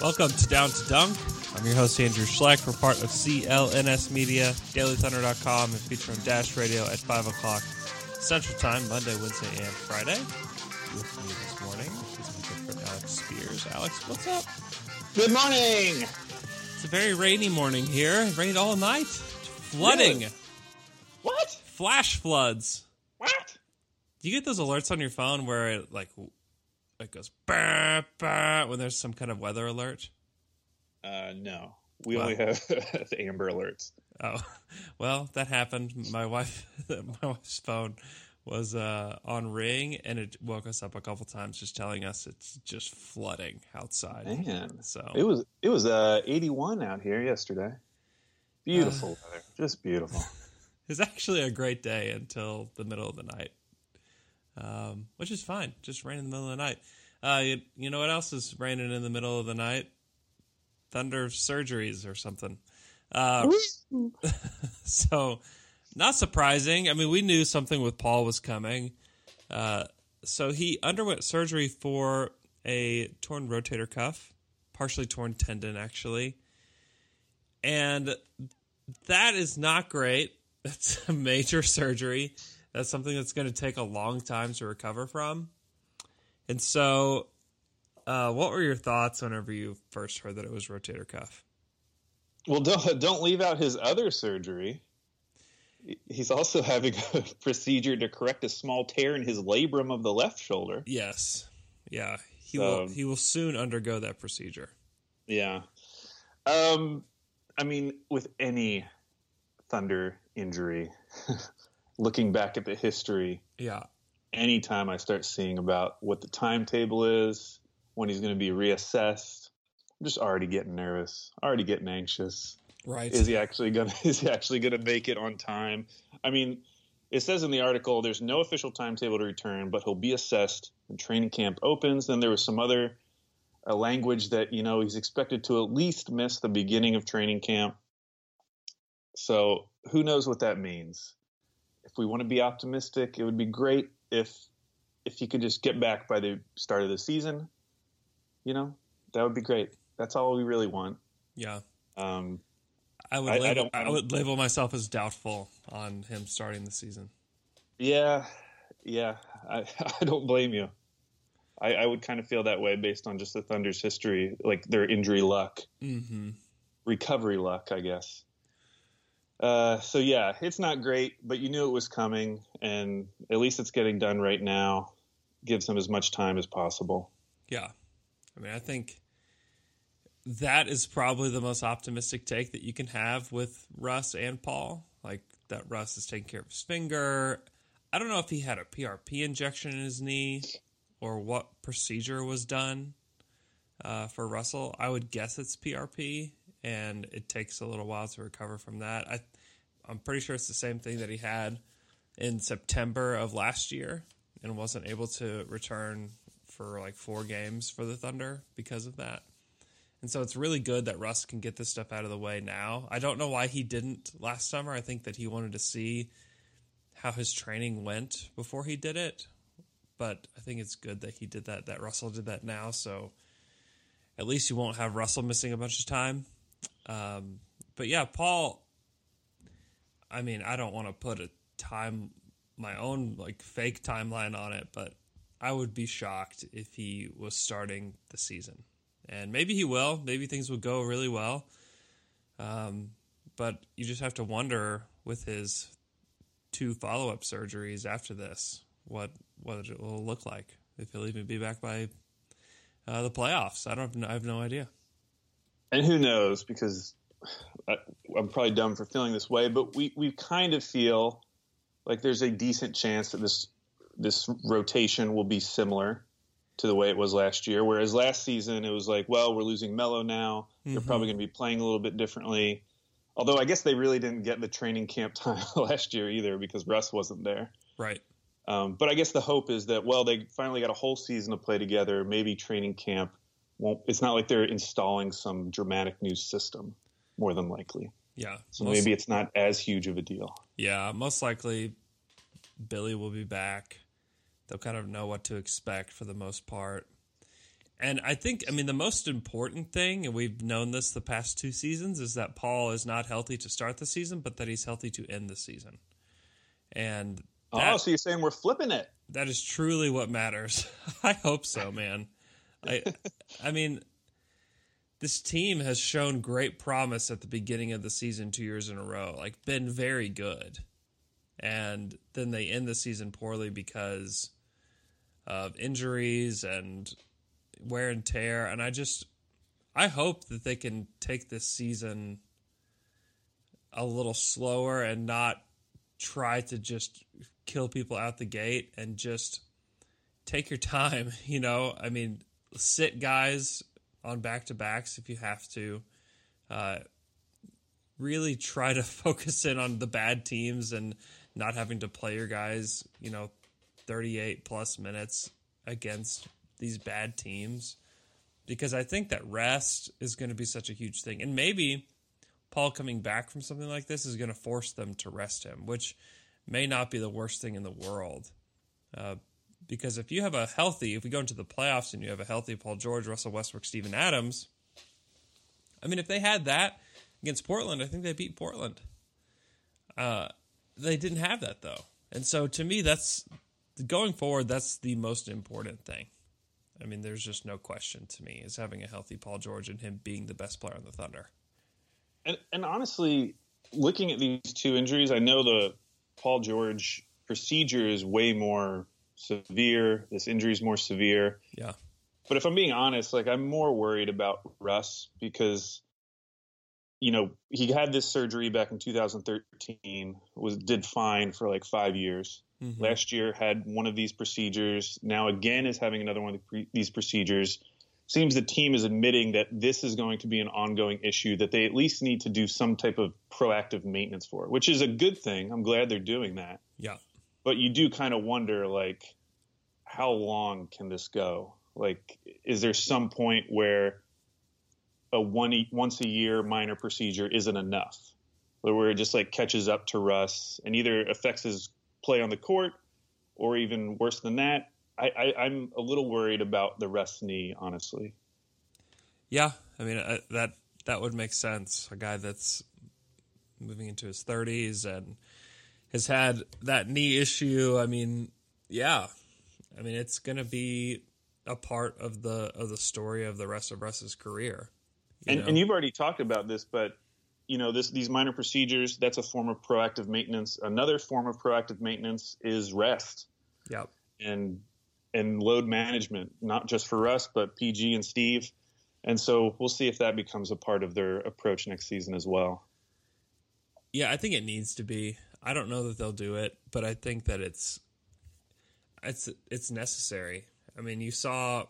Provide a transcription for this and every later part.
Welcome to Down to Dunk. I'm your host, Andrew Schleck. We're part of CLNS Media, DailyThunder.com, and feature on Dash Radio at 5 o'clock Central Time, Monday, Wednesday, and Friday. With me this morning is my good friend Alex Spears. Alex, what's up? Good morning. It's a very rainy morning here. It rained all night. Flooding. Really? What? Flash floods. What? Do you get those alerts on your phone where it like it goes bah, bah, when there's some kind of weather alert? Uh, no. We only have the Amber Alerts. Oh, well, that happened. My wife, my wife's phone was uh, on ring, and it woke us up a couple times, just telling us it's just flooding outside. Man, so it was it was uh, 81 out here yesterday. Beautiful uh, weather, just beautiful. it's actually a great day until the middle of the night, um, which is fine. Just rain in the middle of the night. Uh, you, you know what else is raining in the middle of the night? Thunder surgeries or something. Uh, so, not surprising. I mean, we knew something with Paul was coming. Uh, so he underwent surgery for a torn rotator cuff, partially torn tendon, actually, and that is not great. That's a major surgery. That's something that's going to take a long time to recover from. And so, uh, what were your thoughts whenever you first heard that it was rotator cuff? Well, don't don't leave out his other surgery. He's also having a procedure to correct a small tear in his labrum of the left shoulder. Yes, yeah, he will. Um, he will soon undergo that procedure. Yeah, um, I mean, with any Thunder injury, looking back at the history, yeah, anytime I start seeing about what the timetable is, when he's going to be reassessed, I'm just already getting nervous, already getting anxious. Right? Is he actually gonna Is he actually gonna make it on time? I mean, it says in the article there's no official timetable to return, but he'll be assessed when training camp opens. Then there was some other uh, language that you know he's expected to at least miss the beginning of training camp. So who knows what that means? If we want to be optimistic, it would be great if if you could just get back by the start of the season. You know, that would be great. That's all we really want. Yeah. Um, I would I, label, I, I, would label myself as doubtful on him starting the season. Yeah, yeah. I, I don't blame you. I, I would kind of feel that way based on just the Thunder's history, like their injury luck, mm-hmm. recovery luck, I guess. Uh, so yeah, it's not great, but you knew it was coming, and at least it's getting done right now. Gives them as much time as possible. Yeah, I mean, I think that is probably the most optimistic take that you can have with Russ and Paul. Like that Russ is taking care of his finger. I don't know if he had a PRP injection in his knee or what procedure was done uh, for Russell. I would guess it's PRP, and it takes a little while to recover from that. I, I'm pretty sure it's the same thing that he had in September of last year and wasn't able to return for like four games for the Thunder because of that. And so it's really good that Russ can get this stuff out of the way now. I don't know why he didn't last summer. I think that he wanted to see how his training went before he did it. But I think it's good that he did that, that Russell did that now. So at least you won't have Russell missing a bunch of time. Um, but yeah, Paul, I mean, I don't want to put a time, my own like fake timeline on it, but I would be shocked if he was starting the season and maybe he will. Maybe things will go really well. Um, but you just have to wonder with his two follow up surgeries after this what what it will look like if he'll even be back by uh, the playoffs. I don't. I have no idea. And who knows? Because I, I'm probably dumb for feeling this way, but we we kind of feel like there's a decent chance that this this rotation will be similar to the way it was last year. Whereas last season it was like, well, we're losing Melo now. They're Mm-hmm. probably going to be playing a little bit differently. Although I guess they really didn't get the training camp time last year either because Russ wasn't there. Right. Um, but I guess the hope is that well, they finally got a whole season to play together. Maybe training camp won't. It's not like they're installing some dramatic new system. More than likely, Yeah. so Most- maybe it's not as huge of a deal. Yeah, most likely Billy will be back. They'll kind of know what to expect for the most part. And I think, I mean, the most important thing, and we've known this the past two seasons, is that Paul is not healthy to start the season, but that he's healthy to end the season. And oh, that, oh, so you're saying we're flipping it? that is truly what matters. I hope so, man. I, I mean, this team has shown great promise at the beginning of the season two years in a row, like been very good. And then they end the season poorly because of injuries and wear and tear. And I just, I hope that they can take this season a little slower and not try to just kill people out the gate and just take your time. You know, I mean, sit guys on back to backs if you have to. Uh, really try to focus in on the bad teams and not having to play your guys, you know, 38 plus minutes against these bad teams. Because I think that rest is going to be such a huge thing. And maybe Paul coming back from something like this is going to force them to rest him, which may not be the worst thing in the world. Uh, because if you have a healthy, if we go into the playoffs and you have a healthy Paul George, Russell Westbrook, Steven Adams, I mean, if they had that against Portland, I think they beat Portland. Uh, they didn't have that though, and so to me, that's going forward. That's the most important thing. I mean, there's just no question to me is having a healthy Paul George and him being the best player on the Thunder. And, and honestly, looking at these two injuries, I know the Paul George procedure is way more severe. This injury is more severe. Yeah. But if I'm being honest, like I'm more worried about Russ because, you know, he had this surgery back in 2013, was did fine for like five years. Mhm. Last year had one of these procedures. Now again is having another one of the pre- these procedures. Seems the team is admitting that this is going to be an ongoing issue that they at least need to do some type of proactive maintenance for, which is a good thing. I'm glad they're doing that. Yeah. But you do kind of wonder, like, how long can this go? Like, is there some point where a one once a year minor procedure isn't enough, where it just like catches up to Russ and either affects his play on the court, or even worse than that? I, I, I'm a little worried about the Russ knee, honestly. Yeah, I mean uh, that that would make sense. A guy that's moving into his 30s and has had that knee issue. I mean, yeah. I mean, it's going to be a part of the of the story of the rest of Russ's career. you and, and you've already talked about this, but you know this these minor procedures that's a form of proactive maintenance. Another form of proactive maintenance is rest yeah. and and load management, not just for us but PG and Steve. And so we'll see if that becomes a part of their approach next season as well. Yeah, I think it needs to be. I don't know that they'll do it, but I think that it's it's it's necessary. I mean, you saw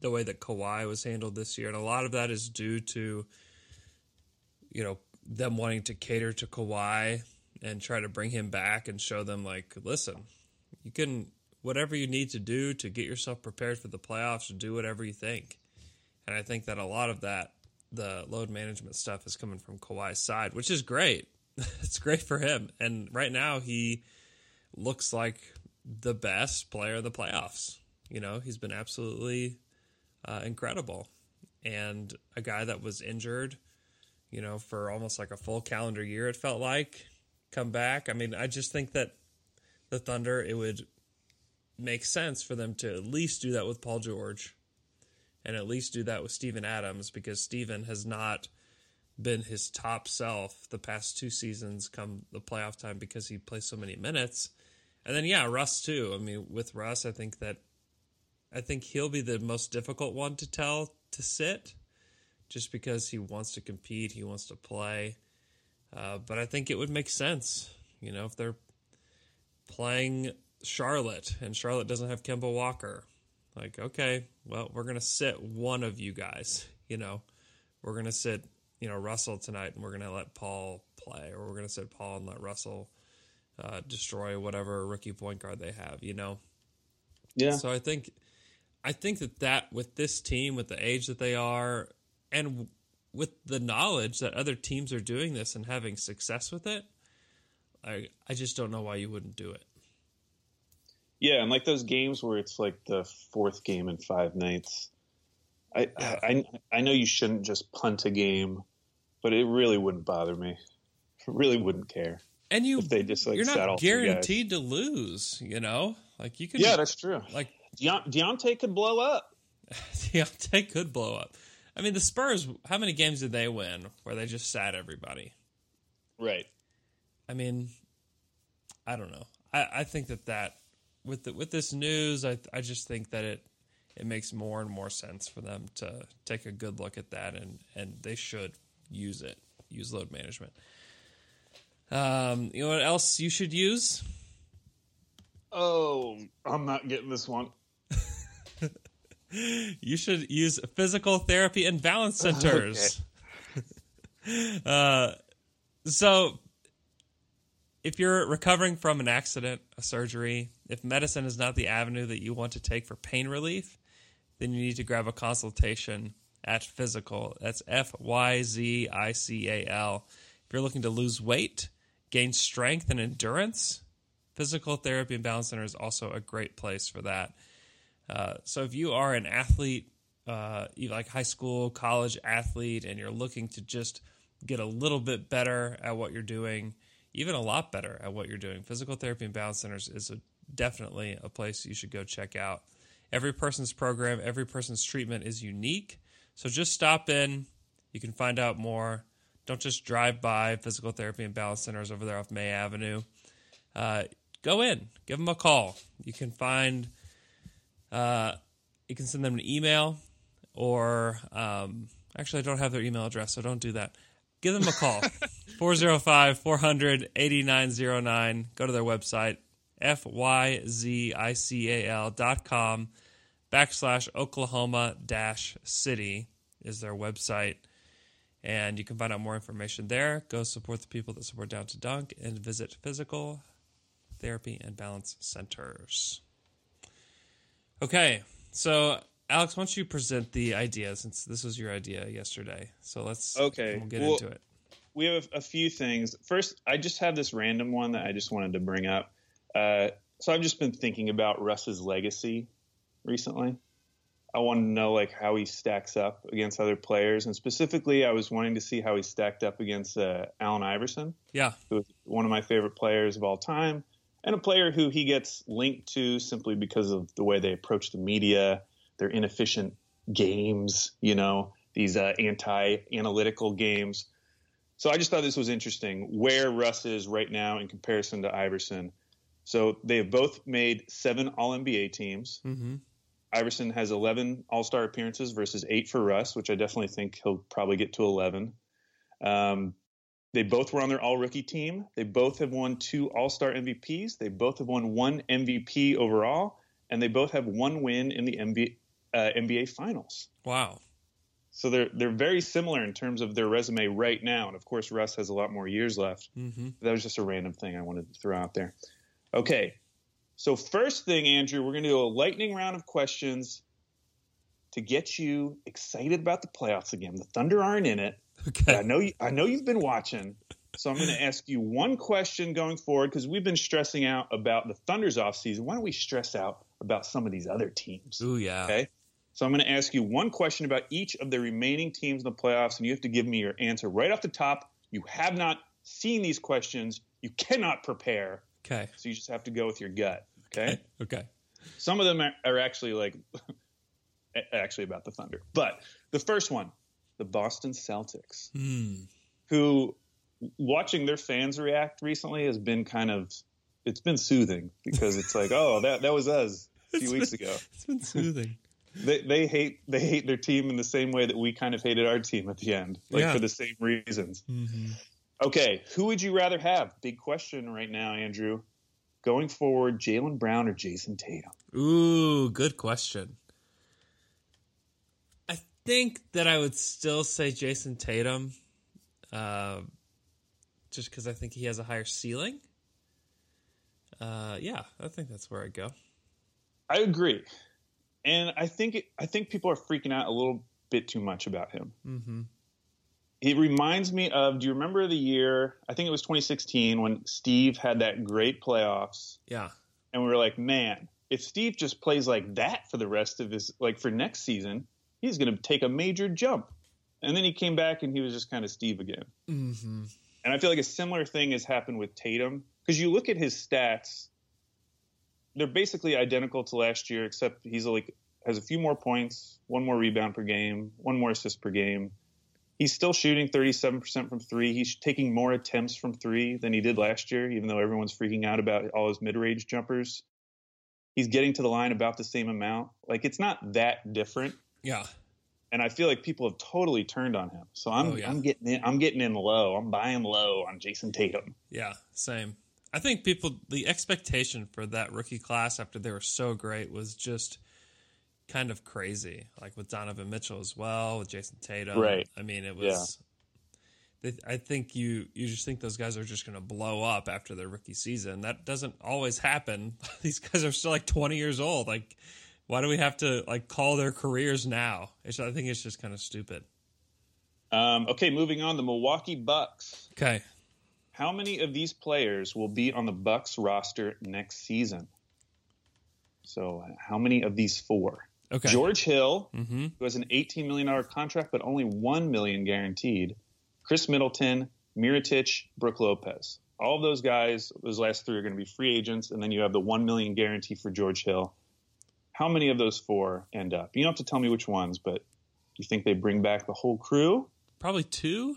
the way that Kawhi was handled this year, and a lot of that is due to you know them wanting to cater to Kawhi and try to bring him back and show them like, listen, you can whatever you need to do to get yourself prepared for the playoffs, do whatever you think. And I think that a lot of that the load management stuff is coming from Kawhi's side, which is great. it's great for him. And right now he looks like the best player of the playoffs. You know, he's been absolutely uh, incredible. And a guy that was injured, you know, for almost like a full calendar year, it felt like, come back. I mean, I just think that the Thunder, it would make sense for them to at least do that with Paul George and at least do that with Steven Adams because Steven has not been his top self the past two seasons come the playoff time because he plays so many minutes. And then yeah, Russ too. I mean, with Russ, I think that I think he'll be the most difficult one to tell to sit just because he wants to compete, he wants to play. Uh, but I think it would make sense, you know, if they're playing Charlotte, and Charlotte doesn't have Kemba Walker. Like, okay, well, we're gonna sit one of you guys. You know, we're gonna sit, you know, Russell tonight, and we're gonna let Paul play, or we're gonna sit Paul and let Russell uh, destroy whatever rookie point guard they have. You know, Yeah. so I think, I think that that with this team, with the age that they are, and w- with the knowledge that other teams are doing this and having success with it, I I just don't know why you wouldn't do it. Yeah, and like those games where it's like the fourth game in five nights. I I I know you shouldn't just punt a game, but it really wouldn't bother me. really wouldn't care. And you, If they just, like, you're not all three guys. guaranteed to lose. You know, like you can, Yeah, that's true. like Deont- Deonte could blow up. Deonte could blow up. I mean, the Spurs. How many games did they win where they just sat everybody? Right. I mean, I don't know. I, I think that that with the, with this news, I I just think that it it makes more and more sense for them to take a good look at that, and and they should use it, use load management. Um, you know what else you should use? Oh, I'm not getting this one. You should use physical therapy and balance centers. uh, so, if you're recovering from an accident, a surgery, if medicine is not the avenue that you want to take for pain relief, then you need to grab a consultation at Fyzical. That's F Y Z I C A L. If you're looking to lose weight, gain strength and endurance, Fyzical Therapy and Balance Center is also a great place for that. Uh, so if you are an athlete, uh, like high school, college athlete, and you're looking to just get a little bit better at what you're doing, even a lot better at what you're doing, Fyzical Therapy and Balance Centers is a, definitely a place you should go check out. Every person's program, every person's treatment is unique. So just stop in. You can find out more. Don't just drive by Fyzical Therapy and Balance Centers over there off May Avenue. Uh, go in, give them a call. You can find uh, you can send them an email or um, actually, I don't have their email address, so don't do that. Give them a call 405 400 8909. Go to their website, fyzical dot com backslash Oklahoma dash city is their website. And you can find out more information there. Go support the people that support Down to Dunk and visit physical therapy and balance centers. Okay, so Alex, why don't you present the idea since this was your idea yesterday? So let's Okay, we'll get well- into it. we have a few things. First, I just have this random one that I just wanted to bring up. Uh, so I've just been thinking about Russ's legacy recently. I want to know like how he stacks up against other players, and specifically, I was wanting to see how he stacked up against uh, Allen Iverson, Yeah, who is one of my favorite players of all time, and a player who he gets linked to simply because of the way they approach the media, their inefficient games, you know, these uh, anti-analytical games. So I just thought this was interesting where Russ is right now in comparison to Iverson. So they have both made seven All NBA teams. mm-hmm. Iverson has 11 All Star appearances versus eight for Russ, which I definitely think he'll probably get to 11. Um, they both were on their All Rookie team. They both have won two All Star MVPs. They both have won one MVP overall, and they both have one win in the NBA, uh, NBA Finals. wow. So they're they're very similar in terms of their resume right now. And of course, Russ has a lot more years left. Mm-hmm. That was just a random thing I wanted to throw out there. Okay. So first thing, Andrew, we're going to do a lightning round of questions to get you excited about the playoffs again. The Thunder aren't in it. But I Okay. know you, I know you've been watching. So I'm going to ask you one question going forward because we've been stressing out about the Thunder's offseason. Why don't we stress out about some of these other teams? Ooh yeah. Okay. So I'm going to ask you one question about each of the remaining teams in the playoffs, and you have to give me your answer right off the top. You have not seen these questions. You cannot prepare. Okay. So you just have to go with your gut. Okay. Okay. Some of them are, are actually like actually about the Thunder. But the first one, the Boston Celtics, Hmm. who watching their fans react recently has been kind of it's been soothing because it's like, oh, that that was us a few It's weeks been- ago. It's been soothing. They they hate they hate their team in the same way that we kind of hated our team at the end, like Yeah. for the same reasons. mm-hmm. Okay, who would you rather have? Big question right now, Andrew. Going forward, Jaylen Brown or Jayson Tatum? Ooh, good question. I think that I would still say Jayson Tatum, uh, just because I think he has a higher ceiling. Uh, yeah, I think that's where I go. I agree, and I think it, I think people are freaking out a little bit too much about him. Mm-hmm. It reminds me of. Do you remember the year? I think it was 2016 when Steve had that great playoffs, Yeah, and we were like, man, if Steve just plays like that for the rest of his like for next season, he's going to take a major jump. And then he came back and he was just kind of Steve again. mm-hmm. And I feel like a similar thing has happened with Tatum because you look at his stats, they're basically identical to last year, except he's like has a few more points, one more rebound per game, one more assist per game. He's still shooting 37% from three. He's taking more attempts from three than he did last year, even though everyone's freaking out about all his mid range jumpers. He's getting to the line about the same amount. Like it's not that different yeah, and I feel like people have totally turned on him. So I'm Oh, yeah. I'm getting in I'm getting in low. I'm buying low on Jayson Tatum. yeah, same. I think people the expectation for that rookie class after they were so great was just kind of crazy. Like with Donovan Mitchell as well, with Jayson Tatum. Right. I mean, it was. they- I think you you just think those guys are just going to blow up after their rookie season. That doesn't always happen. These guys are still like twenty years old. Like, why do we have to like call their careers now? It's, I think it's just kind of stupid. Um, okay, moving on. The Milwaukee Bucks. Okay. How many of these players will be on the Bucks roster next season? So, how many of these four? Okay. George Hill, Mm-hmm. who has an $18 million contract, but only 1 million guaranteed. Khris Middleton, Mirotic, Brook Lopez. All of those guys, those last three are going to be free agents, and then you have the 1 million guarantee for George Hill. How many of those four end up? You don't have to tell me which ones, but do you think they bring back the whole crew? Probably two.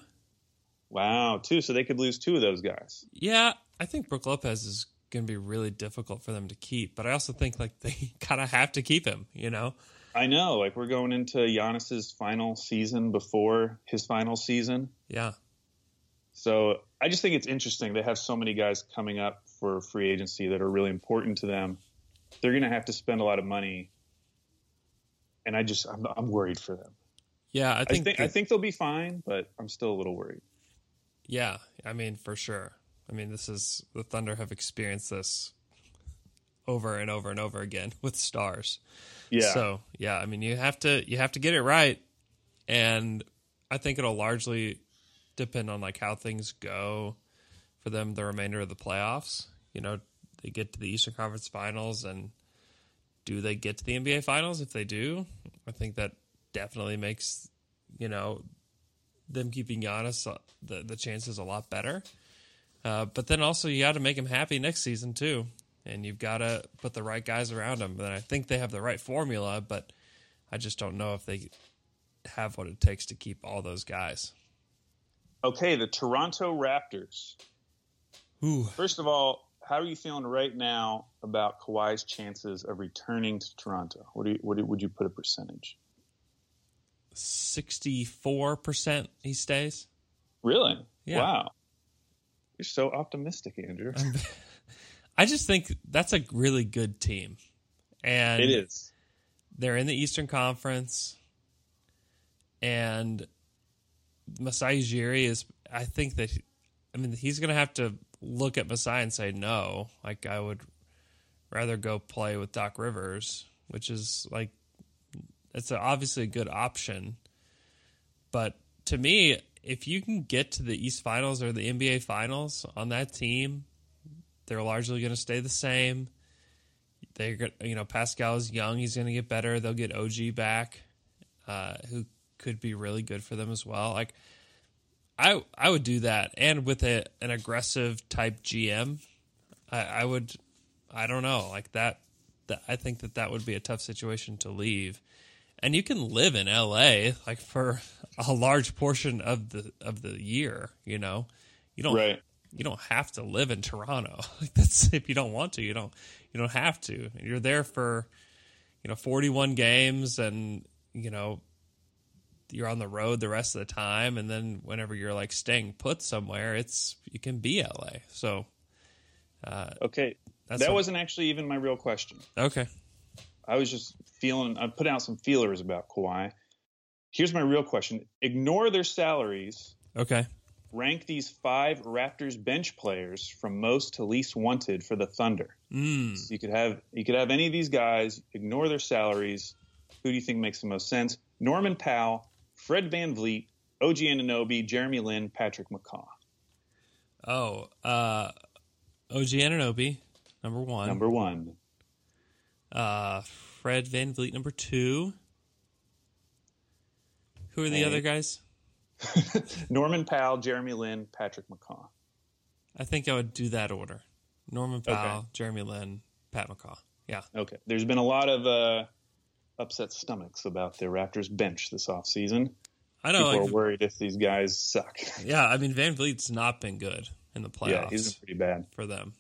Wow, two. So they could lose two of those guys. Yeah, I think Brook Lopez is going to be really difficult for them to keep, but I also think like they kind of have to keep him. You know. I know, like we're going into Giannis's final season before his final season. Yeah. So I just think it's interesting. They have so many guys coming up for free agency that are really important to them. They're going to have to spend a lot of money, and I just I'm, I'm worried for them. Yeah, I I think. think I think they'll be fine, but I'm still a little worried. Yeah, I mean for sure. I mean this is the Thunder have experienced this over and over and over again with stars. Yeah. So yeah, I mean you have to you have to get it right, and I think it'll largely depend on like how things go for them the remainder of the playoffs. You know, they get to the Eastern Conference Finals, and do they get to the NBA Finals? If they do, I think that definitely makes you know them keeping Giannis uh, the the chances a lot better. Uh, but then also you got to make him happy next season too, and you've got to put the right guys around him. And I think they have the right formula, but I just don't know if they have what it takes to keep all those guys. Okay, the Toronto Raptors. Ooh, First of all, how are you feeling right now about Kawhi's chances of returning to Toronto? What do you, what do, would you put a percentage? sixty four percent he stays. Really? Yeah. Wow. You're so optimistic, Andrew. I just think that's a really good team, and it is. they're in the Eastern Conference, and Masai Ujiri is. I think that, I mean, he's going to have to look at Masai and say no. Like I would rather go play with Doc Rivers, which is like it's obviously a good option, but to me, if you can get to the East Finals or the NBA Finals on that team, they're largely going to stay the same. They're you know Pascal is young; he's going to get better. They'll get OG back, uh, who could be really good for them as well. Like I I would do that, and with a an aggressive type GM, I, I would I don't know like that. That I think that that would be a tough situation to leave, and you can live in LA like for a large portion of the of the year. You know, you don't Right. You don't have to live in Toronto. Like that's if you don't want to, you don't you don't have to. You're there for you know 41 games and you know you're on the road the rest of the time and then whenever you're like staying put somewhere, it's you can be LA. So uh, Okay. That's that what- wasn't actually even my real question. okay. I was just feeling. I put out some feelers about Kawhi. Here's my real question: Ignore their salaries. Okay. Rank these five Raptors bench players from most to least wanted for the Thunder. Mm. So you could have you could have any of these guys. Ignore their salaries. Who do you think makes the most sense? Norman Powell, Fred VanVleet, OG Anunoby, Jeremy Lin, Patrick McCaw. Oh, uh, OG Anunoby, number one. Number one. Uh, Fred VanVleet, number two. Who are the Hey. other guys? Norman Powell, Jeremy Lin, Patrick McCaw. I think I would do that order. Norman Powell, Jeremy Lin, Pat McCaw. Yeah. Okay. There's been a lot of uh, upset stomachs about the Raptors bench this offseason. I know. People Like, are worried if these guys suck. yeah, I mean, VanVleet's not been good in the playoffs yeah, he's been pretty bad. for them.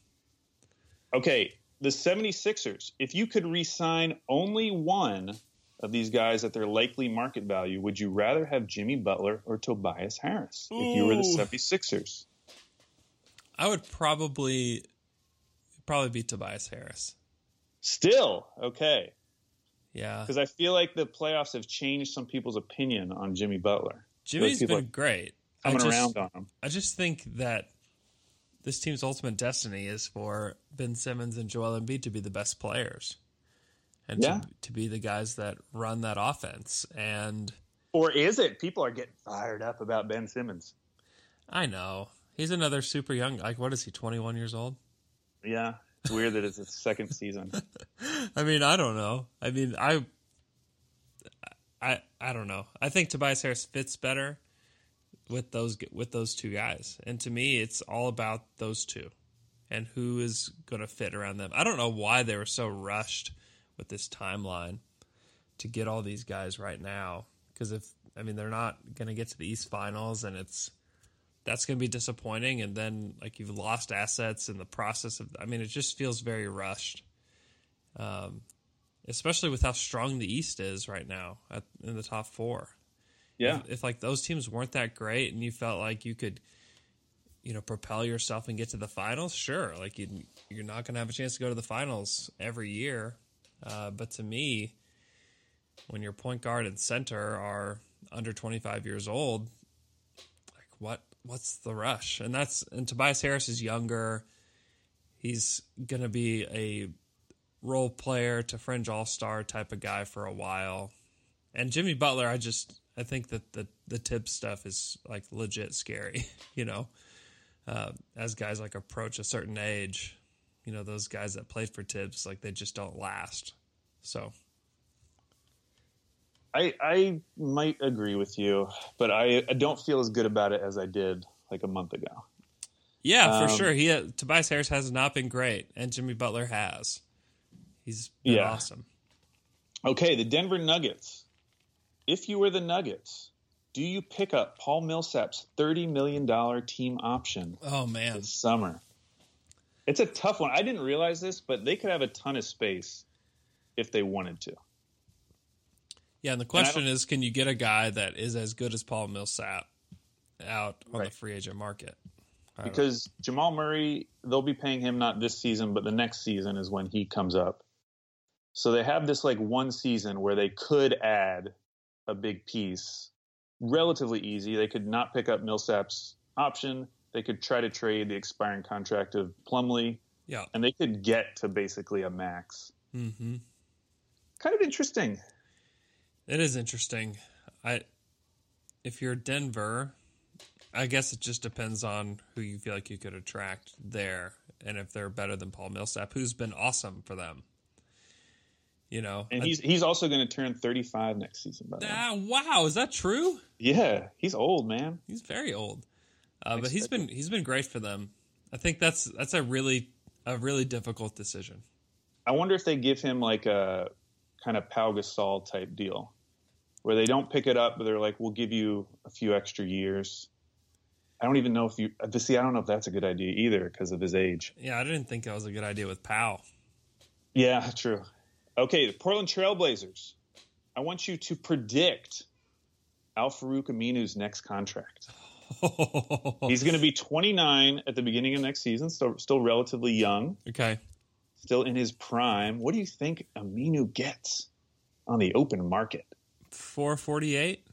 Okay, the 76ers, if you could re sign only one of these guys at their likely market value, would you rather have Jimmy Butler or Tobias Harris if you were the Ooh. 76ers? I would probably probably be Tobias Harris. Still, okay. Yeah. Because I feel like the playoffs have changed some people's opinion on Jimmy Butler. Jimmy's people been great. I Coming just, around on him. I just think that this team's ultimate destiny is for Ben Simmons and Joel Embiid to be the best players. And Yeah. to, to be the guys that run that offense. And Or is it? People are getting fired up about Ben Simmons. I know. He's another super young like what is he, twenty one years old? Yeah. It's weird that it's his second season. I mean, I don't know. I mean, I, I, I don't know. I think Tobias Harris fits better with those with those two guys, and to me, it's all about those two and who is going to fit around them. I don't know why they were so rushed with this timeline to get all these guys right now, because if I mean they're not going to get to the East Finals, and it's that's going to be disappointing. And then like you've lost assets in the process of. I mean, it just feels very rushed um, especially with how strong the East is right now at, in the top four. Yeah. If, if like those teams weren't that great and you felt like you could, you know, propel yourself and get to the finals, sure. Like you, you're not going to have a chance to go to the finals every year. Uh, but to me, when your point guard and center are under 25 years old, like what what's the rush? And that's and Tobias Harris is younger. He's going to be a role player to fringe all star type of guy for a while. And Jimmy Butler, I just I think that the the tip stuff is like legit scary, you know. Uh, as guys like approach a certain age, you know, those guys that played for Thibs, like they just don't last. So I I might agree with you, but I, I don't feel as good about it as I did like a month ago. yeah, for Um, sure. He Tobias Harris has not been great, and Jimmy Butler has. He's Yeah. awesome. Okay, the Denver Nuggets. If you were the Nuggets, do you pick up Paul Millsap's $30 million team option Oh man, this summer? It's a tough one. I didn't realize this, but they could have a ton of space if they wanted to. Yeah, and the question is, can you get a guy that is as good as Paul Millsap out on the free agent market? I don't- Because Jamal Murray, they'll be paying him not this season, but the next season is when he comes up. So they have this like one season where they could add a big piece relatively easy. They could not pick up Millsap's option. They could try to trade the expiring contract of Plumlee, yeah, and they could get to basically a max. hmm Kind of interesting. it is interesting. I, if you're Denver, I guess it just depends on who you feel like you could attract there, and if they're better than Paul Millsap, who's been awesome for them. You know, And he's he's also going to turn 35 next season. By the way. ah, wow, is that true? Yeah, he's old, man. He's very old, uh, but he's been he's been great for them. I think that's that's a really a really difficult decision. I wonder if they give him like a kind of Pau Gasol type deal, where they don't pick it up, but they're like, "We'll give you a few extra years." I don't even know if you see. I don't know if that's a good idea either because of his age. Yeah, I didn't think that was a good idea with Pau. Yeah, true. Okay, the Portland Trailblazers. I want you to predict Al-Farouq Aminu's next contract. He's going to be 29 at the beginning of next season, still still relatively young. okay. still in his prime. What do you think Aminu gets on the open market? Four forty eight.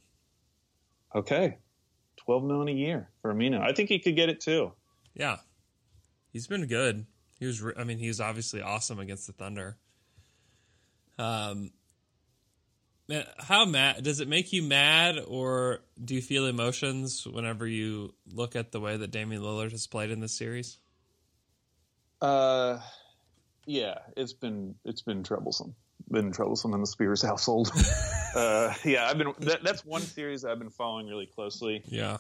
Okay, twelve million a year for Aminu. I think he could get it too. Yeah, he's been good. He was. I mean, he was obviously awesome against the Thunder. Um, how mad does it make you mad, or do you feel emotions whenever you look at the way that Damian Lillard has played in this series? Uh, yeah, it's been it's been troublesome. Been troublesome in the Spears household. uh, yeah, I've been that, that's one series I've been following really closely. Yeah.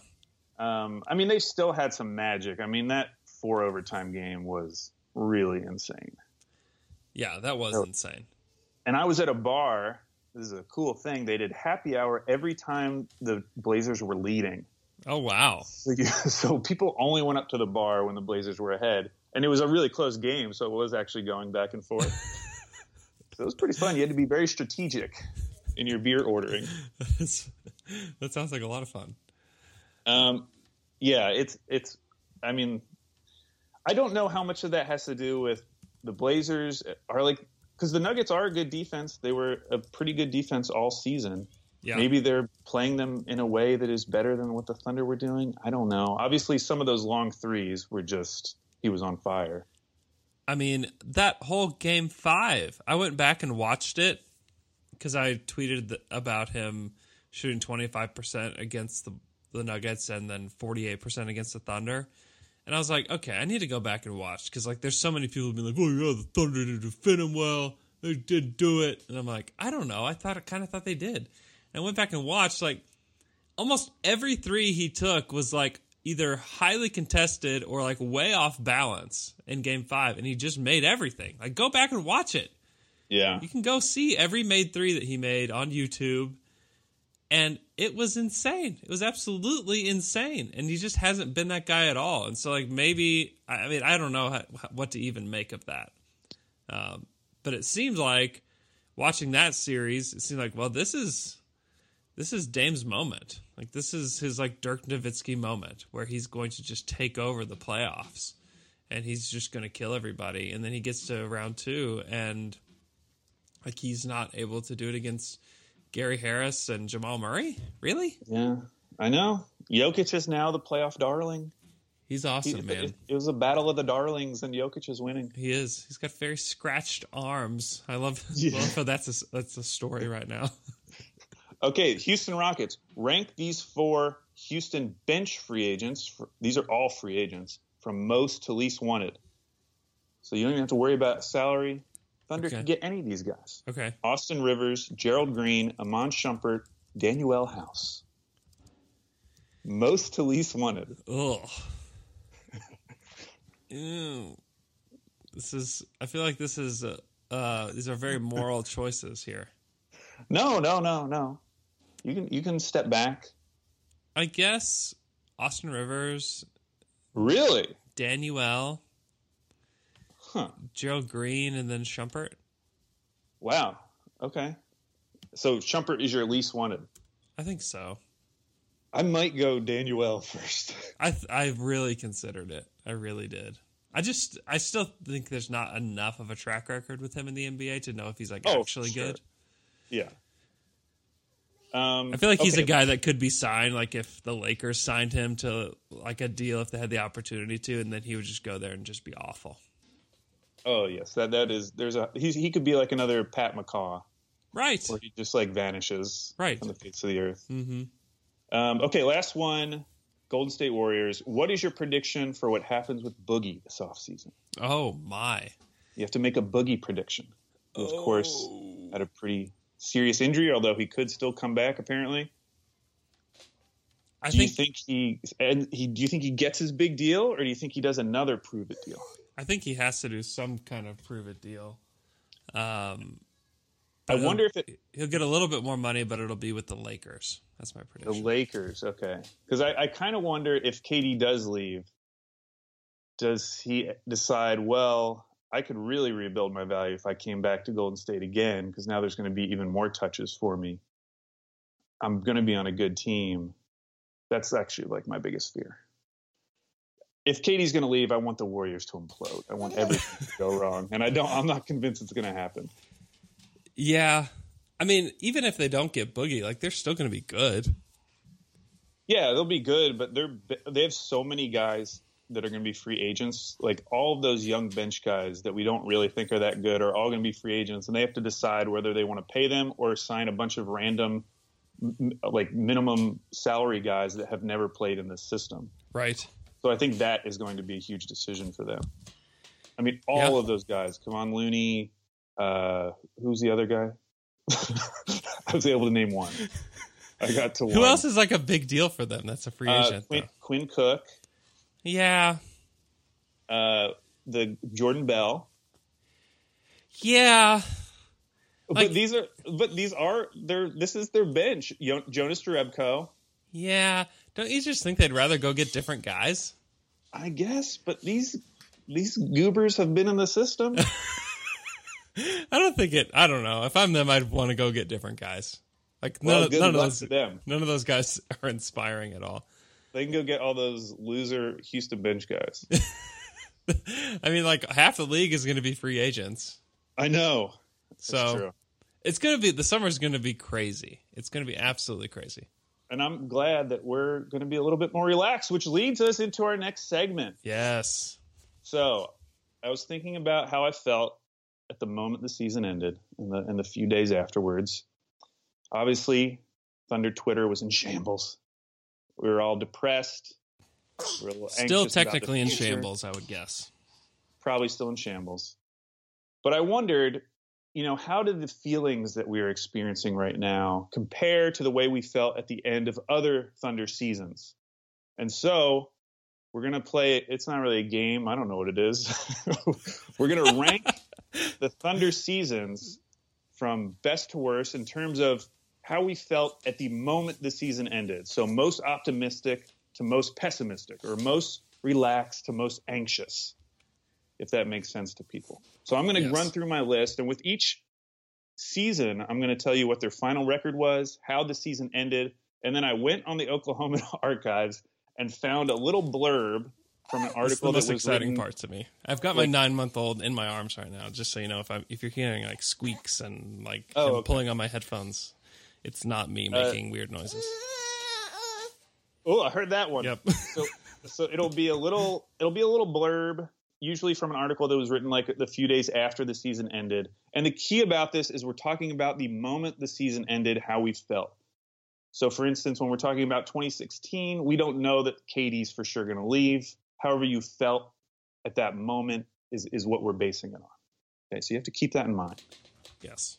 Um, I mean, they still had some magic. I mean, that four overtime game was really insane. Yeah, that was Oh. insane. And I was at a bar. This is a cool thing. They did happy hour every time the Blazers were leading. Oh wow. So people only went up to the bar when the Blazers were ahead, and it was a really close game, so it was actually going back and forth. so it was pretty fun. You had to be very strategic in your beer ordering. that sounds like a lot of fun. Um, yeah, it's it's. I mean, I don't know how much of that has to do with the Blazers are like because the Nuggets are a good defense. They were a pretty good defense all season. Yeah. Maybe they're playing them in a way that is better than what the Thunder were doing. I don't know. Obviously, some of those long threes were just he was on fire. I mean, that whole game five, I went back and watched it because I tweeted about him shooting 25% against the, the Nuggets and then 48% against the Thunder. And I was like, okay, I need to go back and watch because, like, there's so many people who've been like, oh, yeah, the Thunder didn't defend him well. They did do it. And I'm like, I don't know. I thought, I kind of thought they did. And I went back and watched, like, almost every three he took was like either highly contested or like way off balance in game five and he just made everything like go back and watch it Yeah, you can go see every made three that he made on youtube and it was insane it was absolutely insane and he just hasn't been that guy at all and so like maybe i mean i don't know how, what to even make of that um, but it seems like watching that series it seemed like well this is this is Dame's moment. Like this is his like Dirk Nowitzki moment where he's going to just take over the playoffs and he's just going to kill everybody. And then he gets to round two and like he's not able to do it against Gary Harris and Jamal Murray. Really? yeah, I know. Jokic is now the playoff darling. He's He- awesome, man. It, it was a battle of the darlings, and Jokic is winning. He is. He's got very scratched arms. I love. Yeah. love how that's a, that's a story right now. Okay, Houston Rockets. Rank these four Houston bench free agents. For, these are all free agents from most to least wanted. So you don't even have to worry about salary. Thunder Okay. could get any of these guys. Okay. Austin Rivers, Gerald Green, Iman Shumpert, Danuel House. Most to least wanted. Ugh. Ew. This is. I feel like this is. Uh, uh, these are very moral choices here. No, no, no, no. You can you can step back. I guess Austin Rivers, Really? Daniel, Huh. Gerald Green, and then Shumpert. Wow. Okay. So Shumpert is your least wanted. I think so. I might go Daniel first. I th- I really considered it. I really did. I just I still think there's not enough of a track record with him in the NBA to know if he's like Oh, actually sure. good. Yeah. Um, I feel like he's okay. a guy that could be signed, like if the Lakers signed him to like a deal if they had the opportunity to, and then he would just go there and just be awful. Oh yes, that that is. There's a he's, he could be like another Pat McCaw, Right. where he just like vanishes Right. from the face of the earth. Mm-hmm. Um, okay, last one. Golden State Warriors. What is your prediction for what happens with Boogie this offseason? Oh my. You have to make a Boogie prediction. Who, of course, Oh. had a pretty serious injury, although he could still come back. Apparently, I do think, you think he and he? Do you think he gets his big deal, or do you think he does another prove it deal? I think he has to do some kind of prove it deal. Um, I wonder if it, he'll get a little bit more money, but it'll be with the Lakers. That's my prediction. The. Lakers, okay. Because I, I kind of wonder if KD does leave, does he decide, well, I could really rebuild my value if I came back to Golden State again, because now there's going to be even more touches for me. I'm going to be on a good team. That's actually like my biggest fear. If KD's going to leave, I want the Warriors to implode. I want everything to go wrong, and I don't. I'm not convinced it's going to happen. Yeah. I mean, even if they don't get Boogie, like they're still going to be good. Yeah, they'll be good, but they're they have so many guys that are going to be free agents. Like all of those young bench guys that we don't really think are that good are all going to be free agents, and they have to decide whether they want to pay them or sign a bunch of random, like minimum salary guys that have never played in this system. Right. So I think that is going to be a huge decision for them. I mean, all Yeah. of those guys. Come on, Looney. Uh, who's the other guy? I was able to name one. I got to one. Who else is like a big deal for them? That's a free Uh, agent. Quinn. Quinn Cook, Yeah. uh, the Jordan Bell. Yeah. Like- but these are, but these are their. This is their bench. Jonas Jerebko, Yeah. Don't you just think they'd rather go get different guys? I guess. But these these goobers have been in the system. I don't think it. I don't know. If I'm them, I'd want to go get different guys. Like none, well, of- good none of those. them. None of those guys are inspiring at all. They can go get all those loser Houston bench guys. I mean, like half the league is going to be free agents. I know. That's So true. it's going to be the summer's going to be crazy. It's going to be absolutely crazy. And I'm glad that we're going to be a little bit more relaxed, which leads us into our next segment. Yes. So, I was thinking about how I felt at the moment the season ended and the and the few days afterwards. Obviously, Thunder Twitter was in shambles. We were all depressed. We were a little Still anxious about the technically in shambles, I would guess. Probably still in shambles. But I wondered, you know, how did the feelings that we are experiencing right now compare to the way we felt at the end of other Thunder seasons? And so we're going to play, it's not really a game. I don't know what it is. we're going to rank the Thunder seasons from best to worst in terms of how we felt at the moment the season ended. So most optimistic to most pessimistic, or most relaxed to most anxious, if that makes sense to people. So I'm going to Yes. run through my list, and with each season, I'm going to tell you what their final record was, how the season ended, and then I went on the Oklahoma archives and found a little blurb from an It's the article most that was exciting written. part to me. I've got like- my nine month old in my arms right now. Just so you know, if I'm if you're hearing like squeaks and like Oh, him okay. pulling on my headphones, it's not me Uh, making weird noises. Oh, I heard that one. Yep. so so it'll be a little it'll be a little blurb usually from an article that was written like the few days after the season ended and the key about this is we're talking about the moment the season ended how we felt so for instance when we're talking about 2016 we don't know that KD's for sure going to leave however you felt at that moment is is what we're basing it on okay so you have to keep that in mind yes.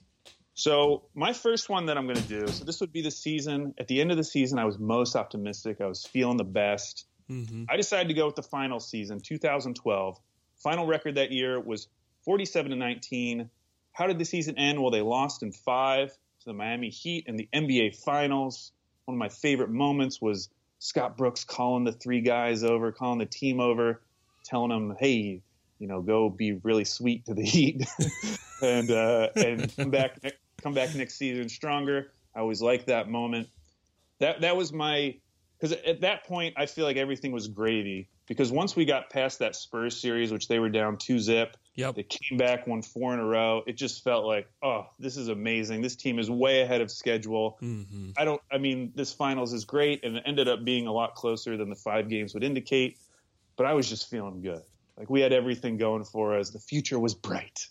so my first one that I'm going to do. So this would be the season. At the end of the season, I was most optimistic. I was feeling the best. hmm I decided to go with the final season, 2012. Final record that year was 47 to 19. How did the season end? Well, they lost in five to the Miami Heat in the NBA Finals. One of my favorite moments was Scott Brooks calling the three guys over, calling the team over, telling them, "Hey, you know, go be really sweet to the Heat, and uh, and come back come back next season stronger." I always liked that moment. That that was my because at that point I feel like everything was gravy. Because once we got past that Spurs series, which they were down two zip, Yep. they came back, won four in a row. It just felt like, oh, this is amazing. This team is way ahead of schedule. hmm I don't. I mean, this finals is great, and it ended up being a lot closer than the five games would indicate. But I was just feeling good. Like we had everything going for us. The future was bright.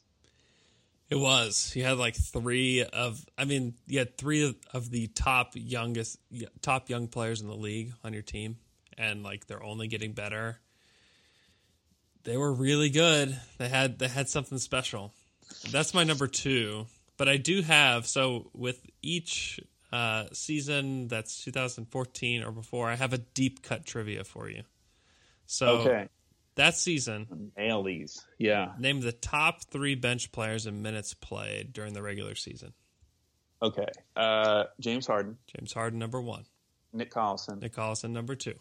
It was. You had like three of. I mean, you had three of, of the top youngest, top young players in the league on your team, and like they're only getting better. They were really good. They had they had something special. That's my number two. But I do have so with each uh, season that's 2014 or before, I have a deep cut trivia for you. So Okay, that season, nail these. Yeah. name the top three bench players in minutes played during the regular season. Okay. Uh, James Harden, James Harden, number one. Nick Collison, Nick Collison, number two.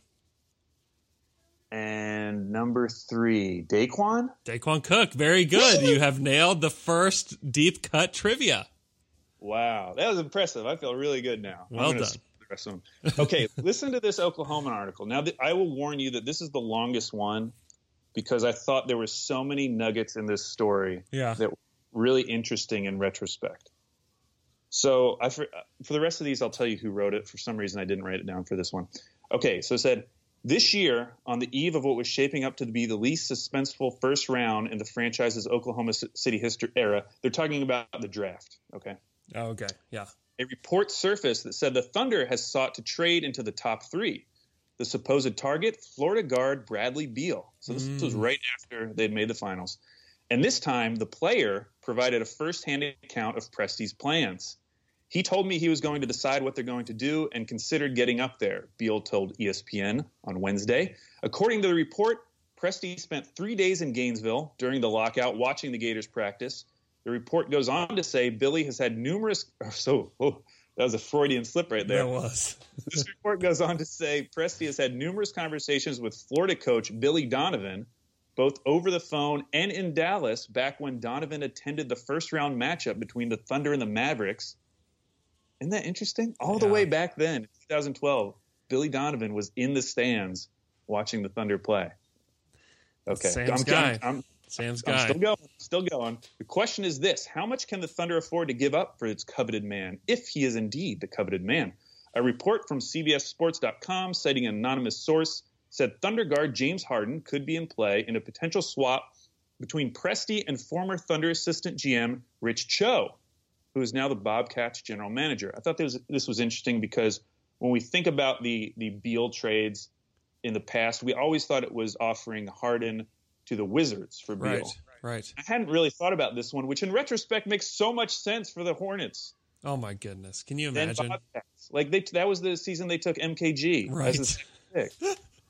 And number three, Daequan. Daequan Cook, very good. you have nailed the first deep cut trivia. Wow, that was impressive. I feel really good now. Well done. Okay, listen to this Oklahoma article. Now, th- I will warn you that this is the longest one because I thought there were so many nuggets in this story Yeah. that were really interesting in retrospect. So, I for, uh, for the rest of these, I'll tell you who wrote it. For some reason, I didn't write it down for this one. Okay, so it said this year, on the eve of what was shaping up to be the least suspenseful first round in the franchise's Oklahoma City history era, they're talking about the draft. Okay Oh, okay. Yeah. a report surfaced that said the Thunder has sought to trade into the top three. The supposed target, Florida guard Bradley Beal. So this mm. was right after they'd made the finals. And this time, the player provided a first-hand account of Presti's plans. He told me he was going to decide what they're going to do and considered getting up there, Beal told ESPN on Wednesday. According to the report, Presti spent three days in Gainesville during the lockout watching the Gators practice. The report goes on to say Billy has had numerous. Oh, so, oh, that was a Freudian slip right there. There was. This report goes on to say Presti has had numerous conversations with Florida coach Billy Donovan, both over the phone and in Dallas, back when Donovan attended the first round matchup between the Thunder and the Mavericks. Isn't that interesting? All the way back then, 2012, Billy Donovan was in the stands watching the Thunder play. Okay, Sam's I'm, guy. I'm, Sam's I'm guy. still going. Still going. The question is this How much can the Thunder afford to give up for its coveted man, if he is indeed the coveted man? A report from CBSSports.com, citing an anonymous source, said Thunder guard James Harden could be in play in a potential swap between Presti and former Thunder assistant GM Rich Cho, who is now the Bobcats general manager. I thought this was, this was interesting because when we think about the, the Beal trades in the past, we always thought it was offering Harden to the Wizards for Beal. Right. Right. I hadn't really thought about this one, which in retrospect makes so much sense for the Hornets. Oh my goodness. Can you imagine? Bobcats. Like they, that was the season they took MKG. Right. as the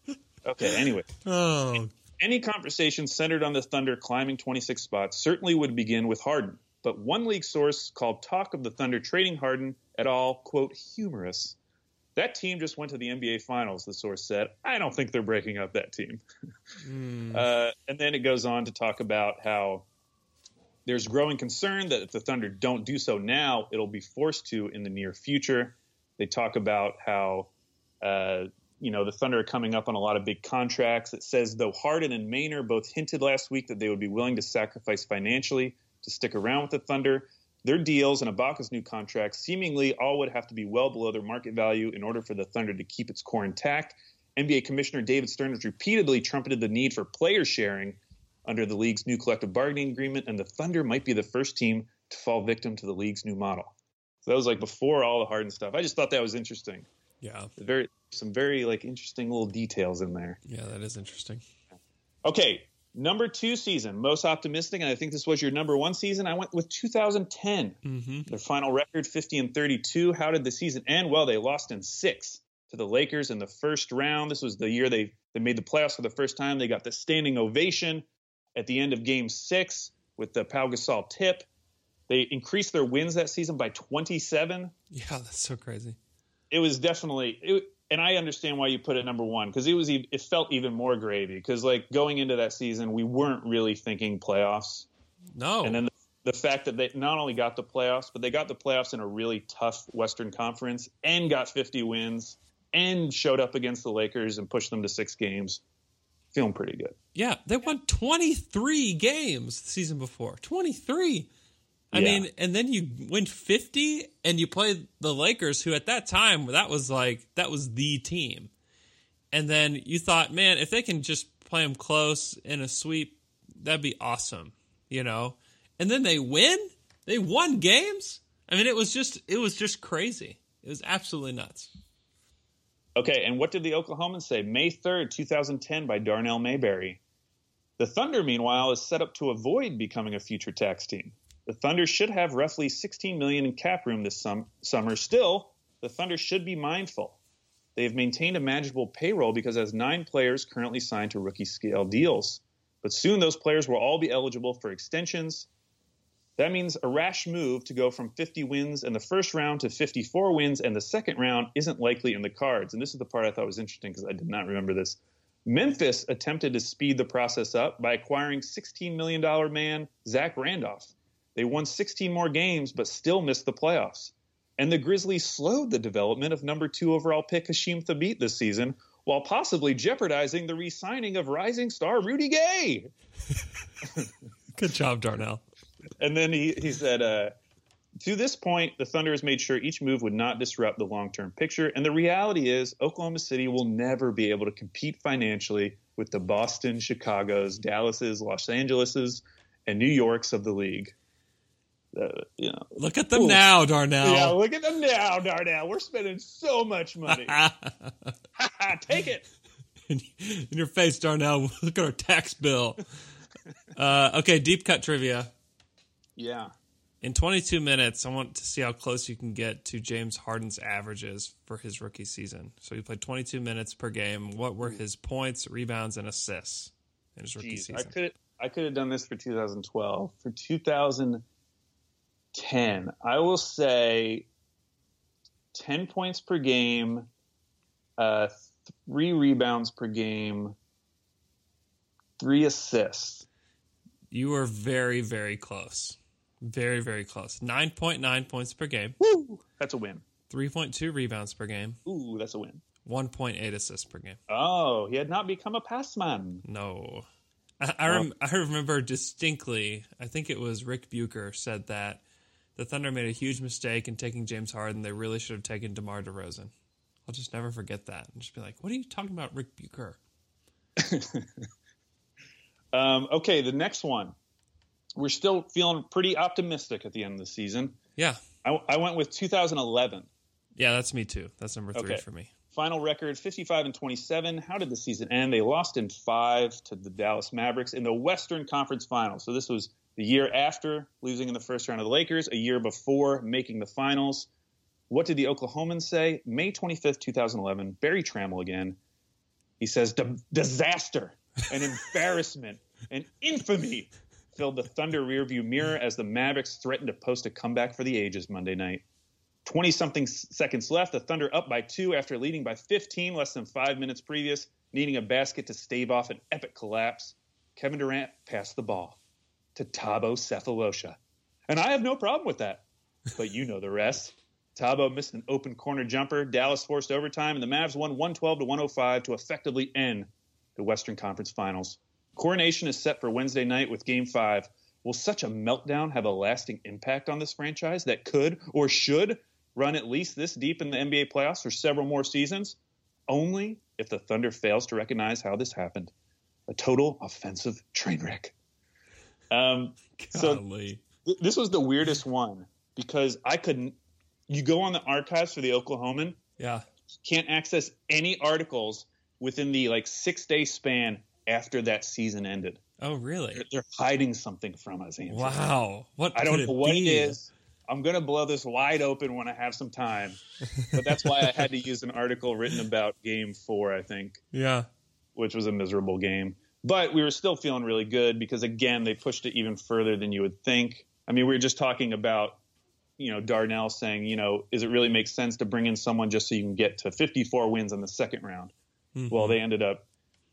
pick. okay. Anyway, Oh, any conversation centered on the Thunder climbing 26 spots certainly would begin with Harden. But one league source called talk of the Thunder trading Harden at all quote humorous. That team just went to the NBA Finals. The source said. I don't think they're breaking up that team. Uh, and then it goes on to talk about how there's growing concern that if the Thunder don't do so now, it'll be forced to in the near future. They talk about how, uh, you know, the Thunder are coming up on a lot of big contracts. It says, though Harden and Maynor both hinted last week that they would be willing to sacrifice financially to stick around with the Thunder, their deals and Ibaka's new contract seemingly all would have to be well below their market value in order for the Thunder to keep its core intact. NBA Commissioner David Stern has repeatedly trumpeted the need for player sharing under the league's new collective bargaining agreement, and the Thunder might be the first team to fall victim to the league's new model. So that was like before all the Harden stuff. I just thought that was interesting. yeah. Very some very like interesting little details in there. Yeah, that is interesting. Okay, number two season, most optimistic, and I think this was your number one season. I went with 2010. Mm-hmm. Their final record, 50 and 32. How did the season end? Well, they lost in six to the Lakers in the first round. This was the year they, they made the playoffs for the first time. They got the standing ovation at the end of game six with the Pau Gasol tip. They increased their wins that season by 27. Yeah, that's so crazy. It was definitely, it, and I understand why you put it number one because it was, it felt even more gravy because like going into that season, we weren't really thinking playoffs. No. And then the, the fact that they not only got the playoffs, but they got the playoffs in a really tough Western Conference and got 50 wins and showed up against the Lakers and pushed them to six games. Feeling pretty good. yeah, they won 23 games the season before. 23. I Yeah. mean, and then you win 50 and you play the Lakers, who at that time, that was like, that was the team. And then you thought, man, if they can just play them close in a sweep, that'd be awesome, you know? And then they win? They won games? I mean, it was just, it was just crazy. It was absolutely nuts. Okay, and what did the Oklahomans say? May 3rd, 2010, by Darnell Mayberry. The Thunder, meanwhile, is set up to avoid becoming a future tax team. The Thunder should have roughly 16 million in cap room this sum- summer. Still, the Thunder should be mindful. They have maintained a manageable payroll because has nine players currently signed to rookie scale deals. But soon those players will all be eligible for extensions. That means a rash move to go from 50 wins in the first round to 54 wins in the second round isn't likely in the cards. And this is the part I thought was interesting because I did not remember this. Memphis attempted to speed the process up by acquiring $16 million man Zach Randolph. They won 16 more games, but still missed the playoffs. and the Grizzlies slowed the development of number two overall pick Hasheem Thabeet this season, while possibly jeopardizing the re-signing of rising star Rudy Gay. Good job, Darnell. And then he, he said, uh, to this point, the Thunder has made sure each move would not disrupt the long term picture. And the reality is, Oklahoma City will never be able to compete financially with the Boston, Chicago's, Dallas's, Los Angeles's, and New York's of the league. Uh, you know, Look at them now, Darnell. yeah, look at them now, Darnell. We're spending so much money. Take it. in your face, Darnell. Look at our tax bill. Uh, okay, deep cut trivia. Yeah. In 22 minutes, I want to see how close you can get to James Harden's averages for his rookie season. So he played 22 minutes per game. What were his points, rebounds, and assists in his rookie Jeez, season? I could I could have done this for 2012. For 2010, I will say 10 points per game, uh, three rebounds per game, three assists. You were very, very close. Very, very close. 9.9 points per game, Woo! That's a win. 3.2 rebounds per game, Ooh, that's a win. 1.8 assists per game. Oh, he had not become a pass man. No. I, I, rem- I remember distinctly, I think it was Rick Bucher said that the Thunder made a huge mistake in taking James Harden. They really should have taken DeMar DeRozan. I'll just never forget that. And just be like, what are you talking about, Rick Bucher? Um, okay, the next one. We're still feeling pretty optimistic at the end of the season. Yeah. I, I went with 2011. Yeah, that's me too. That's number three Okay. for me. Final record 55 and 27. How did the season end? They lost in five to the Dallas Mavericks in the Western Conference Finals. So this was the year after losing in the first round of the Lakers, a year before making the finals. What did the Oklahomans say? May 25th, 2011. Berry Tramel again. He says, disaster, an embarrassment, an infamy filled the Thunder rearview mirror as the Mavericks threatened to post a comeback for the ages Monday night. 20 something seconds left. The Thunder up by two after leading by 15 less than five minutes previous, needing a basket to stave off an epic collapse. Kevin Durant passed the ball to Thabo Sefolosha. And I have no problem with that. But you know the rest. Thabo missed an open corner jumper. Dallas forced overtime, and the Mavs won 112 to 105 to effectively end the Western Conference Finals. Coronation is set for Wednesday night with Game 5. Will such a meltdown have a lasting impact on this franchise that could or should run at least this deep in the NBA playoffs for several more seasons? Only if the Thunder fails to recognize how this happened. A total offensive train wreck. Um, so th- this was the weirdest one because I couldn't. You go on the archives for the Oklahoman, yeah. can't access any articles within the like six day span after that season ended. Oh, really? They're hiding something from us, Andrew. Wow. What I don't know what be? it is. I'm gonna blow this wide open when I have some time, but that's why I had to use an article written about Game Four, I think, Yeah. which was a miserable game. But we were still feeling really good because again, they pushed it even further than you would think. I mean, we were just talking about, you know, Darnell saying, you know, is it really make sense to bring in someone just so you can get to 54 wins in the second round? Mm-hmm. Well, they ended up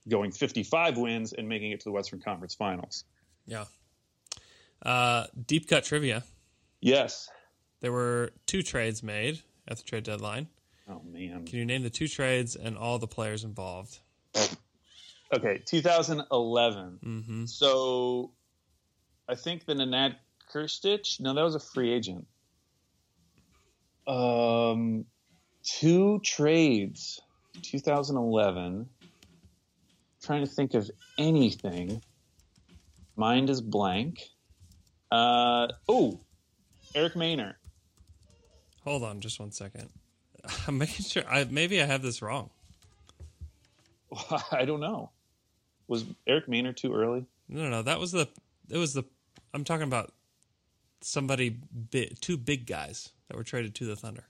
going 55 wins and making it to the Western Conference Finals. Yeah. Uh, deep cut trivia. Yes. There were two trades made at the trade deadline. Oh man. Can you name the two trades and all the players involved? Okay, 2011. Mm-hmm. So I think the Nenad Krstic, no, that was a free agent. Um, two trades, 2011. Trying to think of anything. Mind is blank. Uh, oh, Eric Maynor. Hold on, just one second. I'm making sure. I, maybe I have this wrong. I don't know. Was Eric Maynor too early? No, no, no. That was the. It was the. I'm talking about somebody. Big, two big guys that were traded to the Thunder.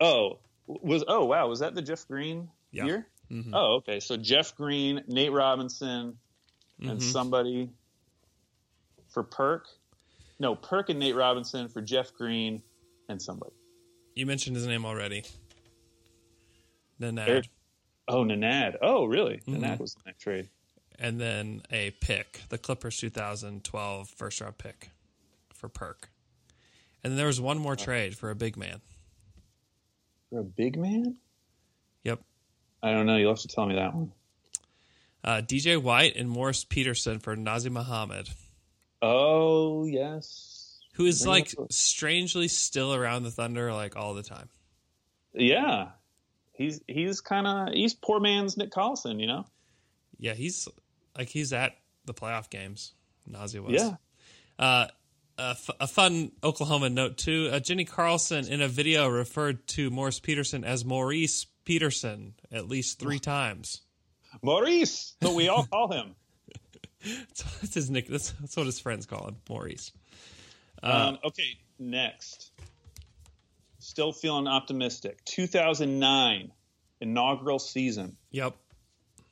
Oh, was oh wow, was that the Jeff Green Yeah. year? Mhm. Oh, okay. So Jeff Green, Nate Robinson, and somebody for Perk. No, Perk and Nate Robinson for Jeff Green and somebody. You mentioned his name already. Nenad. Eric- Oh, Nenad. Oh, really? Mhm. Nenad was in that trade. and then a pick, the Clippers 2012 first round pick for Perk. And then there was one more trade for a big man. For a big man? Yep. I don't know. You'll have to tell me that one. Uh, DJ White and Morris Peterson for Nazr Mohammed, Oh yes. who is Bring like strangely still around the Thunder like all the time. Yeah. He's he's kind of he's poor man's Nick Collison, you know. Yeah, he's like he's at the playoff games. Nazr was. Yeah. Uh, a, f- a fun Oklahoma note too. Uh, Jenni Carlson in a video referred to Morris Peterson as Maurice Peterson at least three times. Maurice, but we all call him. That's, his nick. That's, that's what his friends call him, Maurice. Um, okay, next. Still feeling optimistic. 2009 inaugural season. Yep.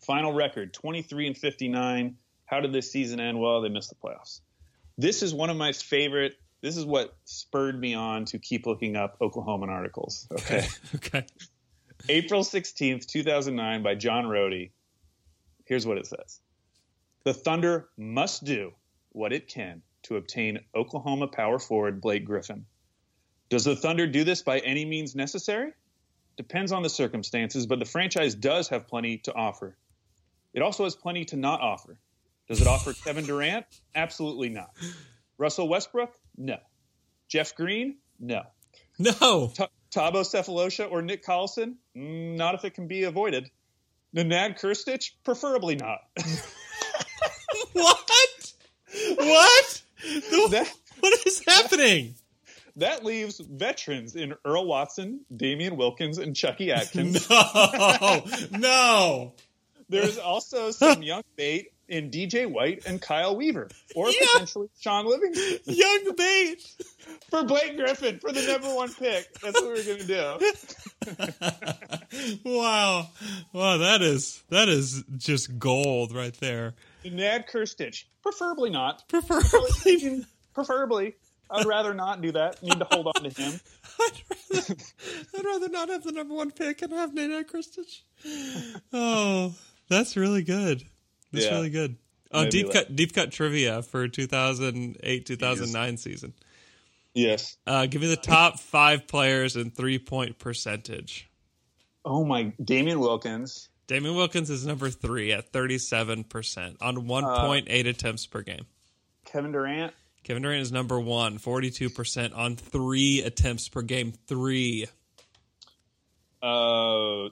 Final record 23 and 59. How did this season end? Well, they missed the playoffs. This is one of my favorite. This is what spurred me on to keep looking up Oklahoman articles. Okay. Okay. April 16th, 2009, by John Rohde. Here's what it says The Thunder must do what it can to obtain Oklahoma power forward Blake Griffin. Does the Thunder do this by any means necessary? Depends on the circumstances, but the franchise does have plenty to offer. It also has plenty to not offer. Does it offer Kevin Durant? Absolutely not. Russell Westbrook? No. Jeff Green? No. No. Ta- Thabo Sefolosha or Nick Collison? Mm, not if it can be avoided. Nenad Krstic? Preferably not. What? What? that, What is happening? That leaves veterans in Earl Watson, Damien Wilkins, and Chucky Atkins. No. No. There's also some young bait in DJ White and Kyle Weaver, or Yeah. potentially Shaun Livingston Young bait. for Blake Griffin for the number one pick. That's what we're gonna do. Wow. Wow, that is that is just gold right there. Nenad Krstic? Preferably not. Preferably Preferably. I'd rather not do that. Need to hold on to him. I'd rather, I'd rather not have the number one pick and have Nate Krstic. Oh, that's really good. That's Yeah. really good. Oh, Maybe deep like- cut, deep cut trivia for 2008, 2009 season. Yes. Uh, give me the top five players in three point percentage. Oh my, Damien Wilkins. Damon Wilkins is number three at 37% on 1.8 attempts per game. Kevin Durant. Kevin Durant is number one, 42% on three attempts per game. Three. Uh,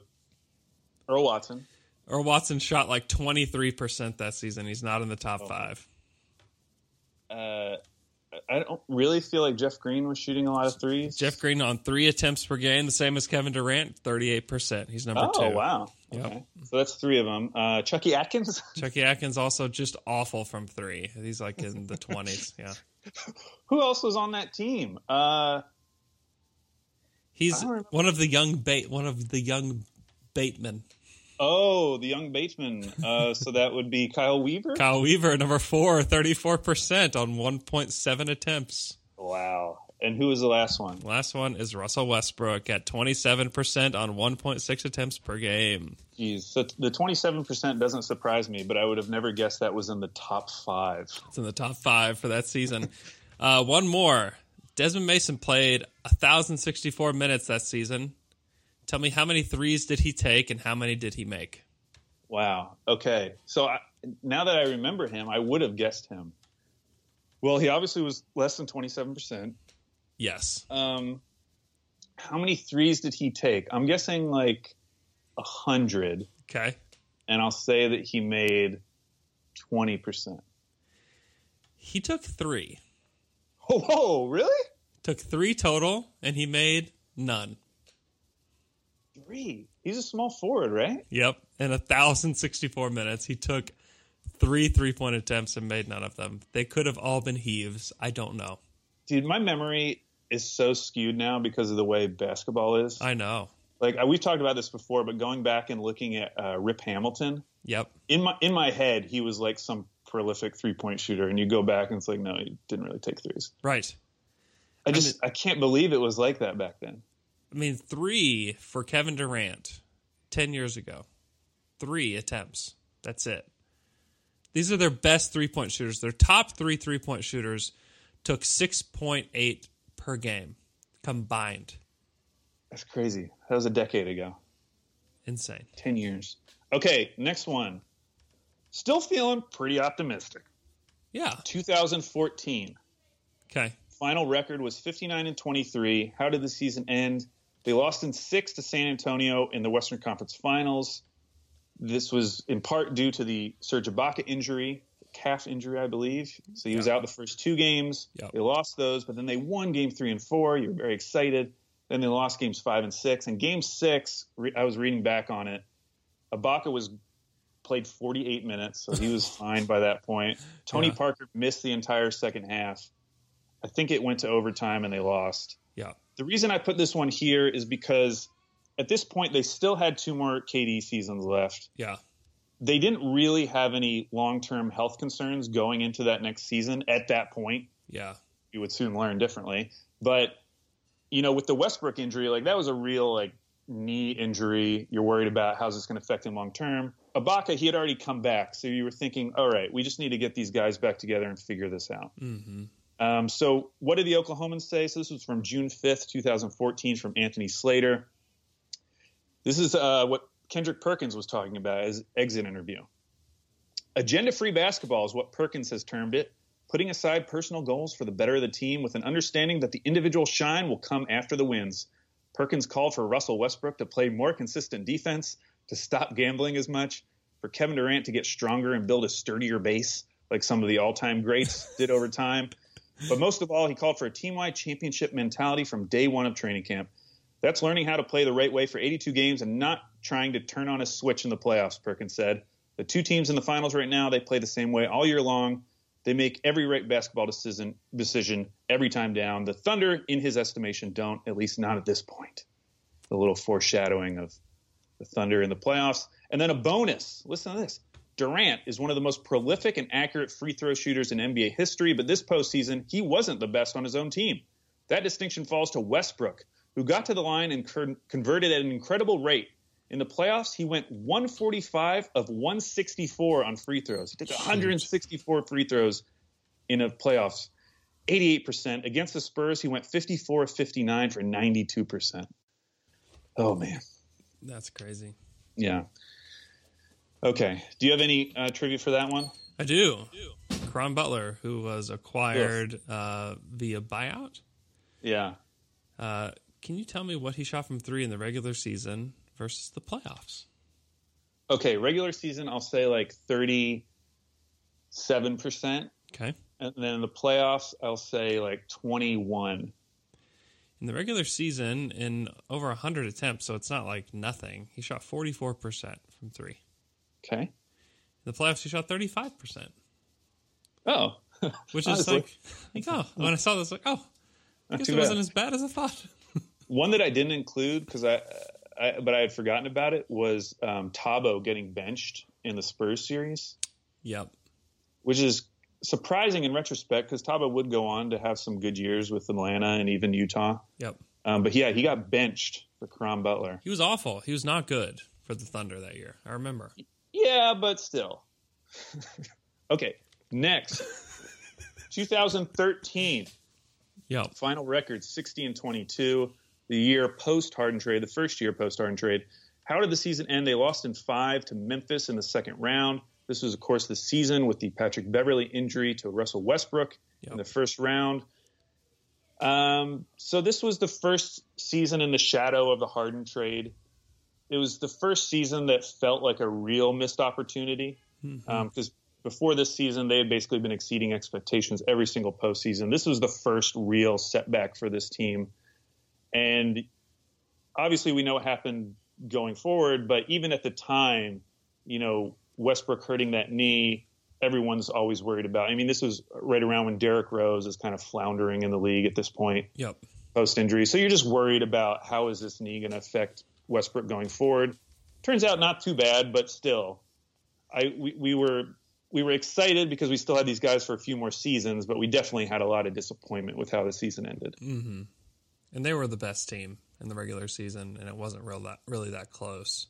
Earl Watson. Earl Watson shot like 23% that season. He's not in the top five. Uh, I don't really feel like Jeff Green was shooting a lot of threes. Jeff Green on three attempts per game, the same as Kevin Durant, 38%. He's number Oh two. wow. Yep. Okay. So that's three of them. Uh, Chucky Atkins. Chucky Atkins also just awful from three. He's like in the 20s. Yeah. Who else was on that team? Uh, He's I don't remember. one of the young bait, one of the young Bateman. Oh, the young Bateman. Uh, so that would be Kyle Weaver. Kyle Weaver, number four, 34% on 1.7 attempts. Wow. And who was the last one? Last one is Russell Westbrook at 27% on 1.6 attempts per game. Jeez. So the twenty-seven percent doesn't surprise me, but I would have never guessed that was in the top five. It's in the top five for that season. uh, one more. Desmond Mason played 1,064 minutes that season. Tell me how many threes did he take and how many did he make? Wow. Okay. So I, now that I remember him, I would have guessed him. Well, he obviously was less than twenty-seven percent. Yes. Um, how many threes did he take? I'm guessing like a hundred, Okay. and I'll say that he made twenty percent. He took three. Oh, whoa, really? Took three total and he made none. Three. He's a small forward, right? Yep. In 1,064 minutes, he took three three point attempts and made none of them. They could have all been heaves. I don't know. Dude, my memory is so skewed now because of the way basketball is. I know. like we've talked about this before, but going back and looking at uh, Rip Hamilton, Yep. in my in my head, he was like some prolific three point shooter, and you go back and it's like, no, he didn't really take threes. Right. I just I, can't believe it was like that back then. I mean, three for Kevin Durant 10 years ago. Three attempts. That's it. These are their best three point shooters. Their top three three point shooters took 6.8 per game combined. That's crazy. That was a decade ago. Insane. 10 years. Okay, next one. Still feeling pretty optimistic. Yeah. 2014. Okay. Final record was 59 and 23. How did the season end? They lost in six to San Antonio in the Western Conference Finals. This was in part due to the Serge Ibaka injury, calf injury, I believe. So he was out the first two games. Yep. They lost those, but then they won game three and four. You were very excited. Then they lost games five and six. And game six, re- I was reading back on it. Ibaka was played 48 minutes, so he was fine by that point. Tony Yeah. Parker missed the entire second half. I think it went to overtime and they lost. Yeah. The reason I put this one here is because at this point they still had two more KD seasons left. Yeah. They didn't really have any long-term health concerns going into that next season at that point. Yeah. You would soon learn differently. But you know, with the Westbrook injury, like that was a real like knee injury. You're worried about how's this going to affect him long term. Ibaka, he had already come back, so you were thinking, all right, we just need to get these guys back together and figure this out. Mm-hmm. Um, so, what did the Oklahomans say? So, this was from June 5th, 2014, from Anthony Slater. This is uh, what Kendrick Perkins was talking about as exit interview. Agenda free basketball is what Perkins has termed it, putting aside personal goals for the better of the team with an understanding that the individual shine will come after the wins. Perkins called for Russell Westbrook to play more consistent defense, to stop gambling as much, for Kevin Durant to get stronger and build a sturdier base like some of the all time greats did over time. But most of all, he called for a team wide championship mentality from day one of training camp. That's learning how to play the right way for 82 games and not trying to turn on a switch in the playoffs, Perkins said. The two teams in the finals right now, they play the same way all year long. They make every right basketball decision decision every time down. The Thunder, in his estimation, don't, at least not at this point. A little foreshadowing of the Thunder in the playoffs. And then a bonus. Listen to this. Durant is one of the most prolific and accurate free throw shooters in NBA history, but this postseason, he wasn't the best on his own team. That distinction falls to Westbrook, who got to the line and con- converted at an incredible rate. In the playoffs, he went 145 of 164 on free throws. He took 164 free throws in a playoffs, 88%. Against the Spurs, he went 54 of 59 for 92%. Oh, man. That's crazy. Yeah. Okay. Do you have any uh, trivia for that one? I do. Caron Butler, who was acquired uh, via buyout. Yeah. Uh, can you tell me what he shot from three in the regular season versus the playoffs? Okay. Regular season, I'll say like 37%. Okay. And then in the playoffs, I'll say like 21. In the regular season, in over 100 attempts, so it's not like nothing, he shot 44% from three. Okay. In the playoffs, he shot 35%, Oh. which is like, like, oh, when I saw this, like, oh, I guess it wasn't as bad as I thought. One that I didn't include because I, I, but I had forgotten about it was um, Thabo getting benched in the Spurs series, yep. which is surprising in retrospect because Thabo would go on to have some good years with Atlanta and even Utah. Yep. Um, but yeah, he got benched for Caron Butler. He was awful. He was not good for the Thunder that year. I remember. Yeah, but still. okay, next. 2013, Yep. final record 60 and 22. The year post Harden trade, the first year post Harden trade. How did the season end? They lost in five to Memphis in the second round. This was, of course, the season with the Patrick Beverley injury to Russell Westbrook Yep. in the first round. Um, so this was the first season in the shadow of the Harden trade. It was the first season that felt like a real missed opportunity mm-hmm. um, because before this season they had basically been exceeding expectations every single postseason. This was the first real setback for this team, and obviously we know what happened going forward. But even at the time, you know Westbrook hurting that knee, everyone's always worried about. I mean, this was right around when Derrick Rose is kind of floundering in the league at this point Yep. post injury. So you're just worried about how is this knee going to affect Westbrook going forward. Turns out not too bad, but still, I we, we were we were excited because we still had these guys for a few more seasons, but we definitely had a lot of disappointment with how the season ended. Mm-hmm. And they were the best team in the regular season, and it wasn't real that really that close.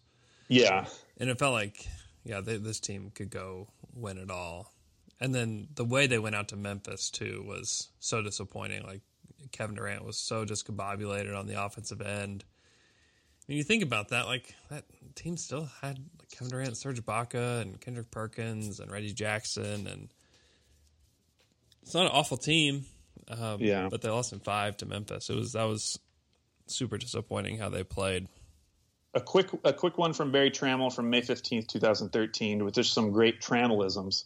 Yeah, And it felt like, yeah, they, this team could go win it all. And then the way they went out to Memphis too was so disappointing. Like Kevin Durant was so discombobulated on the offensive end. When you think about that, like that team still had like Kevin Durant, Serge Ibaka, and Kendrick Perkins, and Reggie Jackson, and it's not an awful team. Um, Yeah. but they lost in five to Memphis. It was that was super disappointing how they played. A quick a quick one from Berry Tramel from May 15th, 2013, with just some great Trammellisms.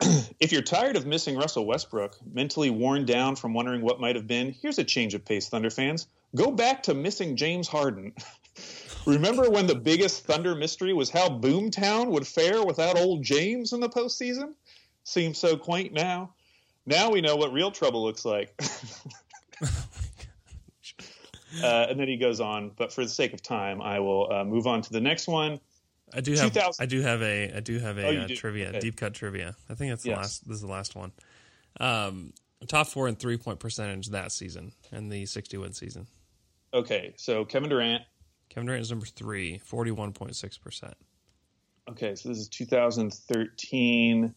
if you're tired of missing Russell Westbrook, mentally worn down from wondering what might have been, here's a change of pace, Thunder fans. Go back to missing James Harden. Remember when the biggest Thunder mystery was how Boomtown would fare without old James in the postseason? Seems so quaint now. Now we know what real trouble looks like. uh, and then he goes on, but for the sake of time, I will uh, move on to the next one. I do have 2000 I do have a I do have Oh, a uh, do? trivia Okay. deep cut trivia. I think that's the Yes. last. This is the last one. Um, top four in three point percentage that season and the sixty win season. Okay, so Kevin Durant. Kevin Durant is number three, 41.6 percent. Okay, so this is 2013.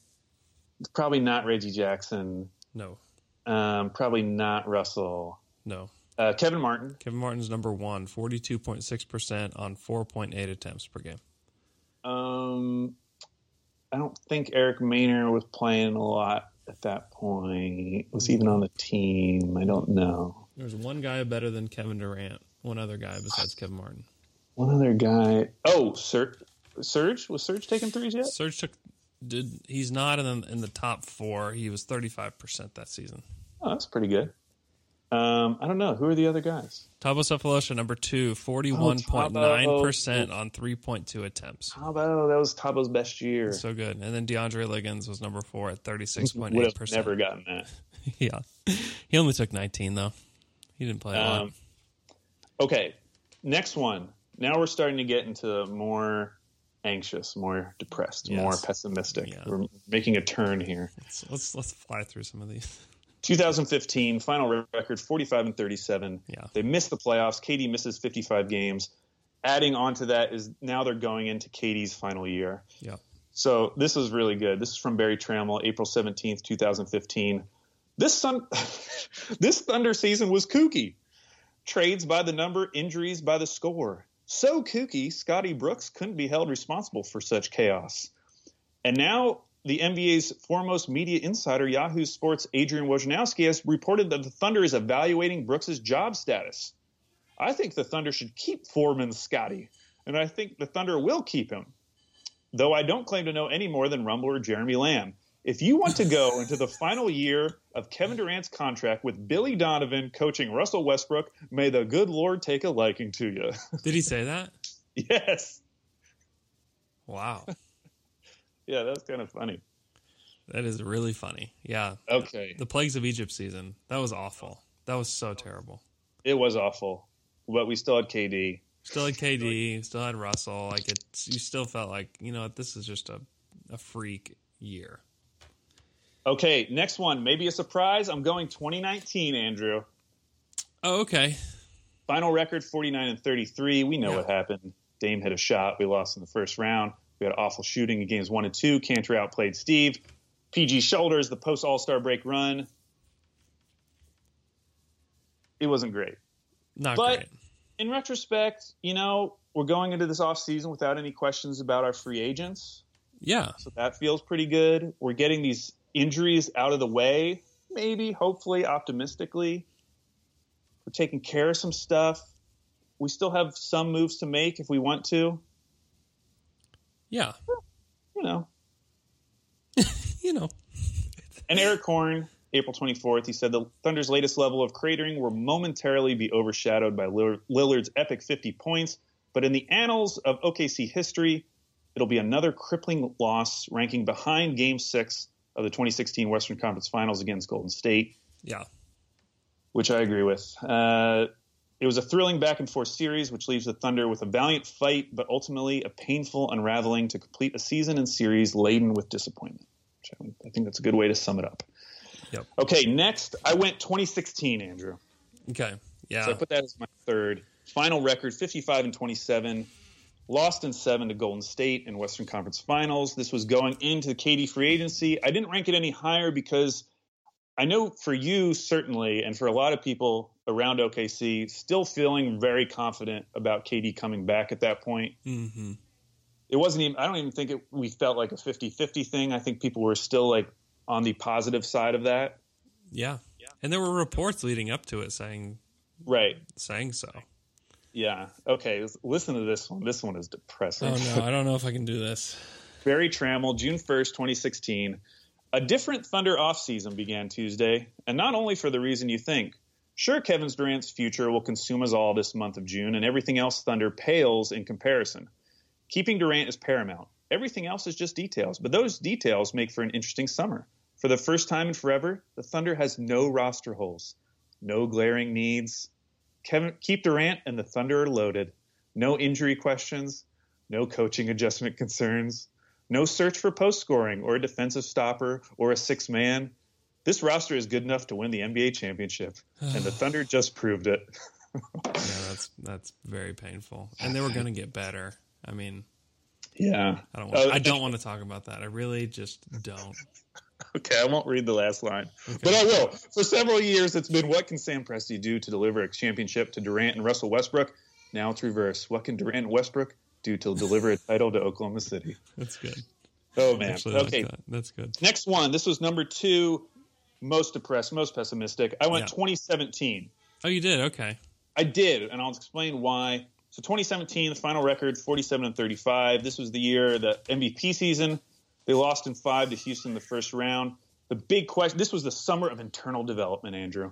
It's probably not Reggie Jackson. No, Um, probably not Russell. no. Uh, Kevin Martin. Kevin Martin's number one, 42.6 percent on 4.8 attempts per game. Um, I don't think Eric Maynor was playing a lot at that point. Was even on the team. I don't know. There's one guy better than Kevin Durant. One other guy besides Kevin Martin. One other guy. Oh, Ser- Serge was Serge taking threes yet? Serge took. Did he's not in the, in the top four? He was 35 percent that season. Oh, that's pretty good. Um, I don't know. Who are the other guys? Thabo Sefolosha, number two, 41.9% on 3.2 attempts. Thabo, that was Thabo's best year. So good. And then DeAndre Liggins was number four at Would have 36.8%. never gotten that. yeah. He only took 19, though. He didn't play a lot. Um, okay, next one. Now we're starting to get into more anxious, more depressed, Yes. more pessimistic. Yeah. We're making a turn here. Let's, let's, let's fly through some of these. 2015 final record 45 and 37. Yeah. They missed the playoffs. KD misses 55 games. Adding on to that is now they're going into KD's final year. Yeah. So this is really good. This is from Berry Tramel, April 17th, 2015. This sun, this Thunder season was kooky. Trades by the number, injuries by the score. So kooky, Scotty Brooks couldn't be held responsible for such chaos. And now the NBA's foremost media insider, Yahoo Sports' Adrian Wojnarowski, has reported that the Thunder is evaluating Brooks' job status. I think the Thunder should keep Foreman Scotty, and I think the Thunder will keep him though I don't claim to know any more than Rumble or Jeremy Lamb. If you want to go into the final year of Kevin Durant's contract with Billy Donovan coaching Russell Westbrook, may the good Lord take a liking to you. Did he say that? yes. Wow. Yeah, that's kind of funny. That is really funny. Yeah. Okay. The Plagues of Egypt season. That was awful. That was so terrible. It was awful, but we still had KD. Still had KD, still had Russell. Like it's, you still felt like you know what, this is just a, a freak year. Okay, next one. Maybe a surprise. I'm going 2019, Andrew. Oh, okay. Final record 49 and 33. We know Yeah. what happened. Dame hit a shot. We lost in the first round. We had awful shooting in games one and two. Kanter outplayed Steve. PG shoulders, the post All Star break run. It wasn't great. Not But- great. In retrospect, you know, we're going into this offseason without any questions about our free agents. Yeah. So that feels pretty good. We're getting these injuries out of the way, maybe, hopefully, optimistically. We're taking care of some stuff. We still have some moves to make if we want to. Yeah. You know. You know. And Erik Horne, April 24th, he said the Thunder's latest level of cratering will momentarily be overshadowed by Lillard's epic 50 points, but in the annals of OKC history, it'll be another crippling loss, ranking behind Game 6 of the 2016 Western Conference Finals against Golden State. Yeah. which I agree with. Uh, it was a thrilling back and forth series, which leaves the Thunder with a valiant fight, but ultimately a painful unraveling to complete a season and series laden with disappointment. Which I, I think that's a good way to sum it up. Yep. Okay, next I went 2016, Andrew. Okay. Yeah. So I put that as my third. Final record 55 and 27. Lost in seven to Golden State in Western Conference Finals. This was going into the KD free agency. I didn't rank it any higher because I know for you certainly, and for a lot of people around OKC, still feeling very confident about KD coming back at that point. Mm-hmm. It wasn't even. I don't even think it, we felt like a 50-50 thing. I think people were still like on the positive side of that. Yeah. And there were reports leading up to it saying Right. saying so. Yeah. Okay. Listen to this one. This one is depressing. Oh no, I don't know if I can do this. Berry Tramel, June 1st, 2016. A different Thunder offseason began Tuesday, and not only for the reason you think. Sure, Kevin Durant's future will consume us all this month of June, and everything else Thunder pales in comparison. Keeping Durant is paramount. Everything else is just details, but those details make for an interesting summer. For the first time in forever, the Thunder has no roster holes, no glaring needs. Kevin, keep Durant and the Thunder are loaded. No injury questions, no coaching adjustment concerns, no search for post scoring or a defensive stopper or a six man. This roster is good enough to win the NBA championship, and the Thunder just proved it. Yeah, that's that's very painful. And they were going to get better. I mean, yeah. I don't want, Uh, I don't want to talk about that. I really just don't. Okay, I won't read the last line, but I will. For several years, it's been what can Sam Presti do to deliver a championship to Durant and Russell Westbrook? Now it's reverse. What can Durant and Westbrook do to deliver a title to Oklahoma City? That's good. Oh man. Actually, I like okay, that. That's good. next one. This was number two, most depressed, most pessimistic. I went Yeah. 2017. Oh, you did? Okay. I did, and I'll explain why. So 2017, the final record, 47 and 35. This was the year, the MVP season. They lost in five to Houston in the first round. The big question. This was the summer of internal development, Andrew.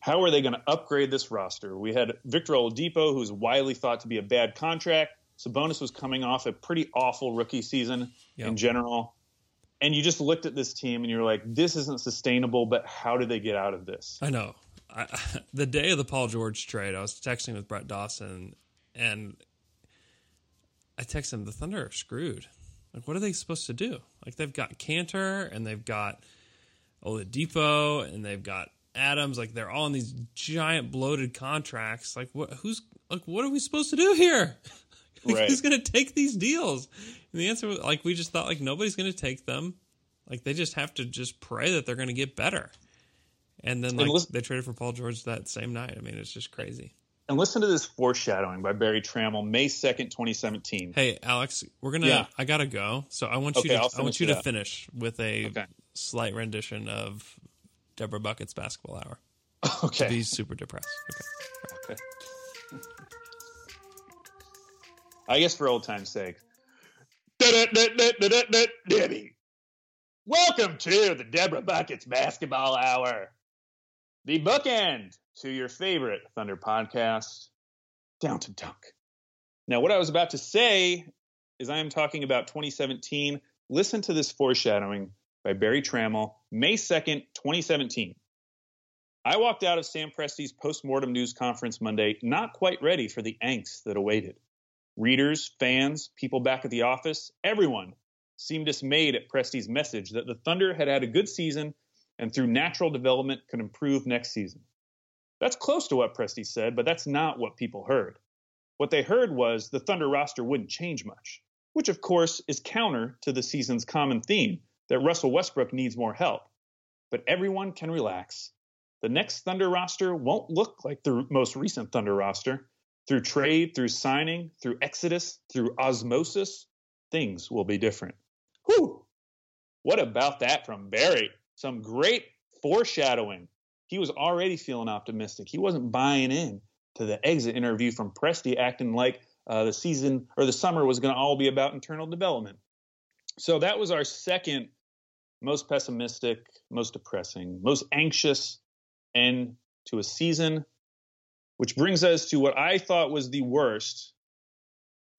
How are they going to upgrade this roster? We had Victor Oladipo, who's widely thought to be a bad contract. Sabonis was coming off a pretty awful rookie season Yep. in general. And you just looked at this team and you're like, this isn't sustainable, but how do they get out of this? I know. I, the day of the Paul George trade, I was texting with Brett Dawson, and I texted him, "The Thunder are screwed. Like, what are they supposed to do? Like, they've got Kanter, and they've got Oladipo, and they've got Adams. Like, they're all in these giant bloated contracts. Like, what? Who's like, what are we supposed to do here? like, Right. who's going to take these deals? And the answer was like, we just thought like nobody's going to take them. Like, they just have to just pray that they're going to get better. And then like listen- they traded for Paul George that same night. I mean, it's just crazy. And listen to this foreshadowing by Berry Tramel, May 2nd, 2017. Hey, Alex, we're gonna. Yeah. I gotta go. So I want Okay, you to. I want you to finish with a Okay. slight rendition of Deborah Bucket's basketball hour. Okay. Be super depressed. Okay. I guess for old time's sake. Debbie. Welcome to the Deborah Buckets Basketball Hour. The bookend to your favorite Thunder podcast, Down to Dunk. Now, what I was about to say is I am talking about 2017. Listen to this foreshadowing by Berry Tramel, May 2nd, 2017. I walked out of Sam Presti's postmortem news conference Monday not quite ready for the angst that awaited. Readers, fans, people back at the office, everyone seemed dismayed at Presti's message that the Thunder had had a good season and through natural development could improve next season. That's close to what Presti said, but that's not what people heard. What they heard was the Thunder roster wouldn't change much, which of course is counter to the season's common theme that Russell Westbrook needs more help. But everyone can relax. The next Thunder roster won't look like the most recent Thunder roster. Through trade, through signing, through exodus, through osmosis, things will be different. Whew! What about that from Berry? Some great foreshadowing. He was already feeling optimistic. He wasn't buying in to the exit interview from Presti, acting like uh, the season or the summer was going to all be about internal development. So that was our second most pessimistic, most depressing, most anxious end to a season, which brings us to what I thought was the worst.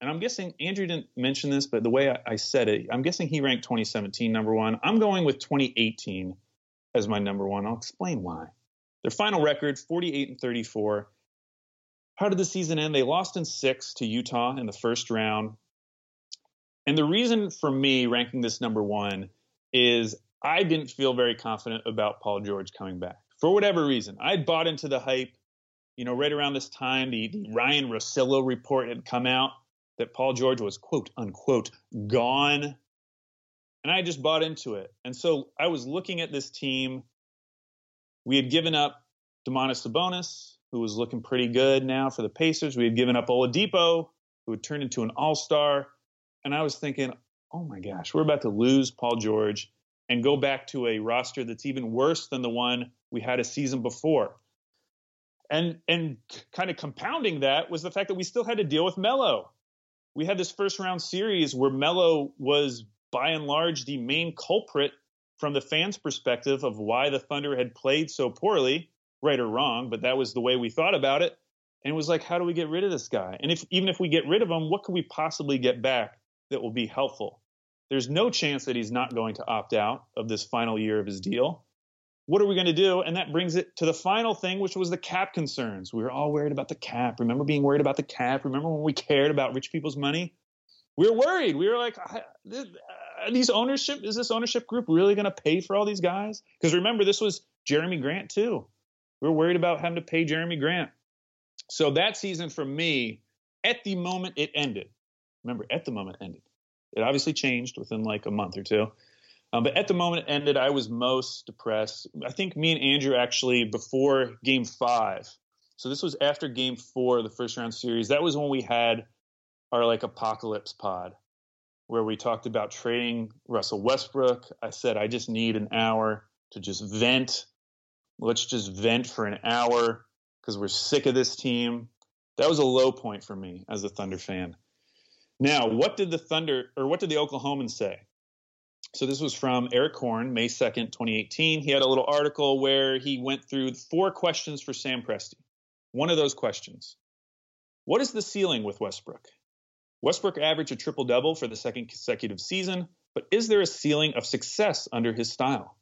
And I'm guessing Andrew didn't mention this, but the way I, I said it, I'm guessing he ranked 2017 number one. I'm going with 2018 as my number one. I'll explain why. Their final record, 48 and 34. How did the season end? They lost in six to Utah in the first round. And the reason for me ranking this number one is I didn't feel very confident about Paul George coming back for whatever reason. I bought into the hype. You know, right around this time, the, the Ryan Russillo report had come out that Paul George was quote unquote gone. And I just bought into it. And so I was looking at this team We had given up Domantas Sabonis, who was looking pretty good now for the Pacers. We had given up Oladipo, who had turned into an all-star. And I was thinking, oh my gosh, we're about to lose Paul George and go back to a roster that's even worse than the one we had a season before. And and kind of compounding that was the fact that we still had to deal with Melo. We had this first round series where Melo was by and large the main culprit from the fans' perspective of why the Thunder had played so poorly, right or wrong, but that was the way we thought about it. And it was like, how do we get rid of this guy? And if even if we get rid of him, what could we possibly get back that will be helpful? There's no chance that he's not going to opt out of this final year of his deal. What are we going to do? And that brings it to the final thing, which was the cap concerns. We were all worried about the cap. Remember being worried about the cap? Remember when we cared about rich people's money? We were worried. We were like, uh, these ownership is this ownership group really going to pay for all these guys? Because remember, this was Jerami Grant too. We were worried about having to pay Jerami Grant. So that season for me, at the moment it ended. Remember, at the moment it ended. It obviously changed within like a month or two. Um, but at the moment it ended, I was most depressed. I think me and Andrew actually before game five. So this was after game four the first round series. That was when we had our like apocalypse pod where we talked about trading Russell Westbrook. I said, I just need an hour to just vent. Let's just vent for an hour because we're sick of this team. That was a low point for me as a Thunder fan. Now, what did the Thunder or what did the Oklahomans say? So this was from Erik Horne, May 2nd, 2018. He had a little article where he went through four questions for Sam Presti. One of those questions What is the ceiling with Westbrook? Westbrook averaged a triple double for the second consecutive season, but is there a ceiling of success under his style?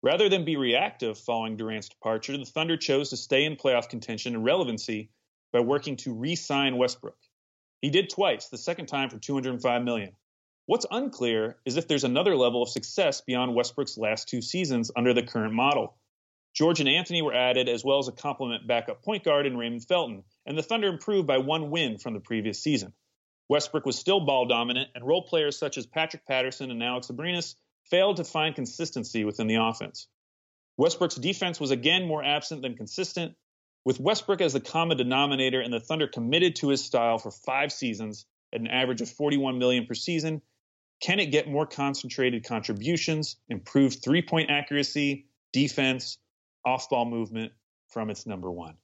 Rather than be reactive following Durant's departure, the Thunder chose to stay in playoff contention and relevancy by working to re-sign Westbrook. He did twice, the second time for 205 million. What's unclear is if there's another level of success beyond Westbrook's last two seasons under the current model. George and Anthony were added, as well as a complement backup point guard in Raymond Felton, and the Thunder improved by one win from the previous season. Westbrook was still ball dominant, and role players such as Patrick Patterson and Alex Abrines failed to find consistency within the offense. Westbrook's defense was again more absent than consistent, with Westbrook as the common denominator and the Thunder committed to his style for five seasons at an average of 41 million per season. Can it get more concentrated contributions, improved three-point accuracy, defense, off-ball movement from its number one?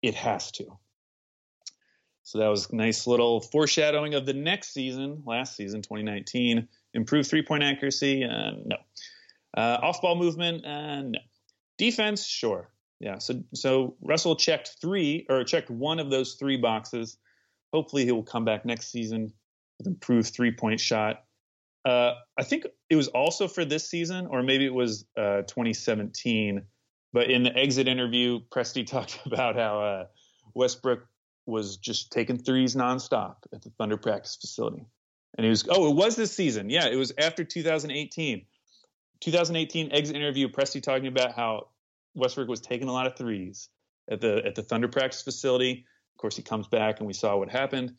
It has to. So that was nice little foreshadowing of the next season, last season, 2019. Improved three point accuracy? Uh, no. Uh, off ball movement? Uh, no. Defense? Sure. Yeah. So so Russell checked three or checked one of those three boxes. Hopefully he will come back next season with improved three point shot. Uh, I think it was also for this season, or maybe it was uh, 2017. But in the exit interview, Presti talked about how uh, Westbrook was just taking threes nonstop at the Thunder practice facility. And he was, oh, it was this season. Yeah, it was after 2018. 2018 exit interview, Presti talking about how Westbrook was taking a lot of threes at the at the Thunder practice facility. Of course, he comes back and we saw what happened.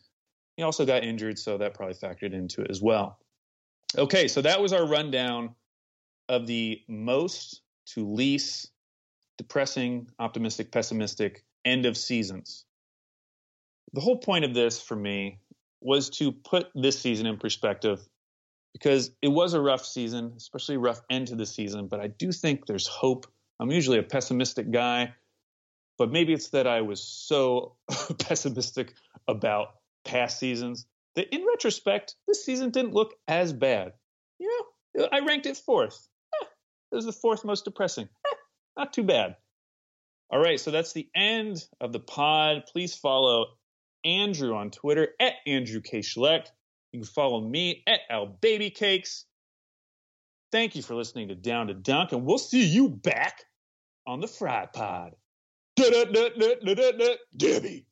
He also got injured, so that probably factored into it as well. Okay, so that was our rundown of the most to least depressing, optimistic, pessimistic end of seasons the whole point of this for me was to put this season in perspective because it was a rough season, especially rough end to the season. But I do think there's hope. I'm usually a pessimistic guy, but maybe it's that I was so pessimistic about past seasons that in retrospect, this season didn't look as bad. You know, I ranked it fourth. Eh, it was the fourth most depressing. Eh, not too bad. All right, so that's the end of the pod. Please follow Andrew on Twitter at Andrew K. Schlecht. You can follow me at Al Baby Cakes. Thank you for listening to Down to Dunk, and we'll see you back on the Fry Pod. Debbie.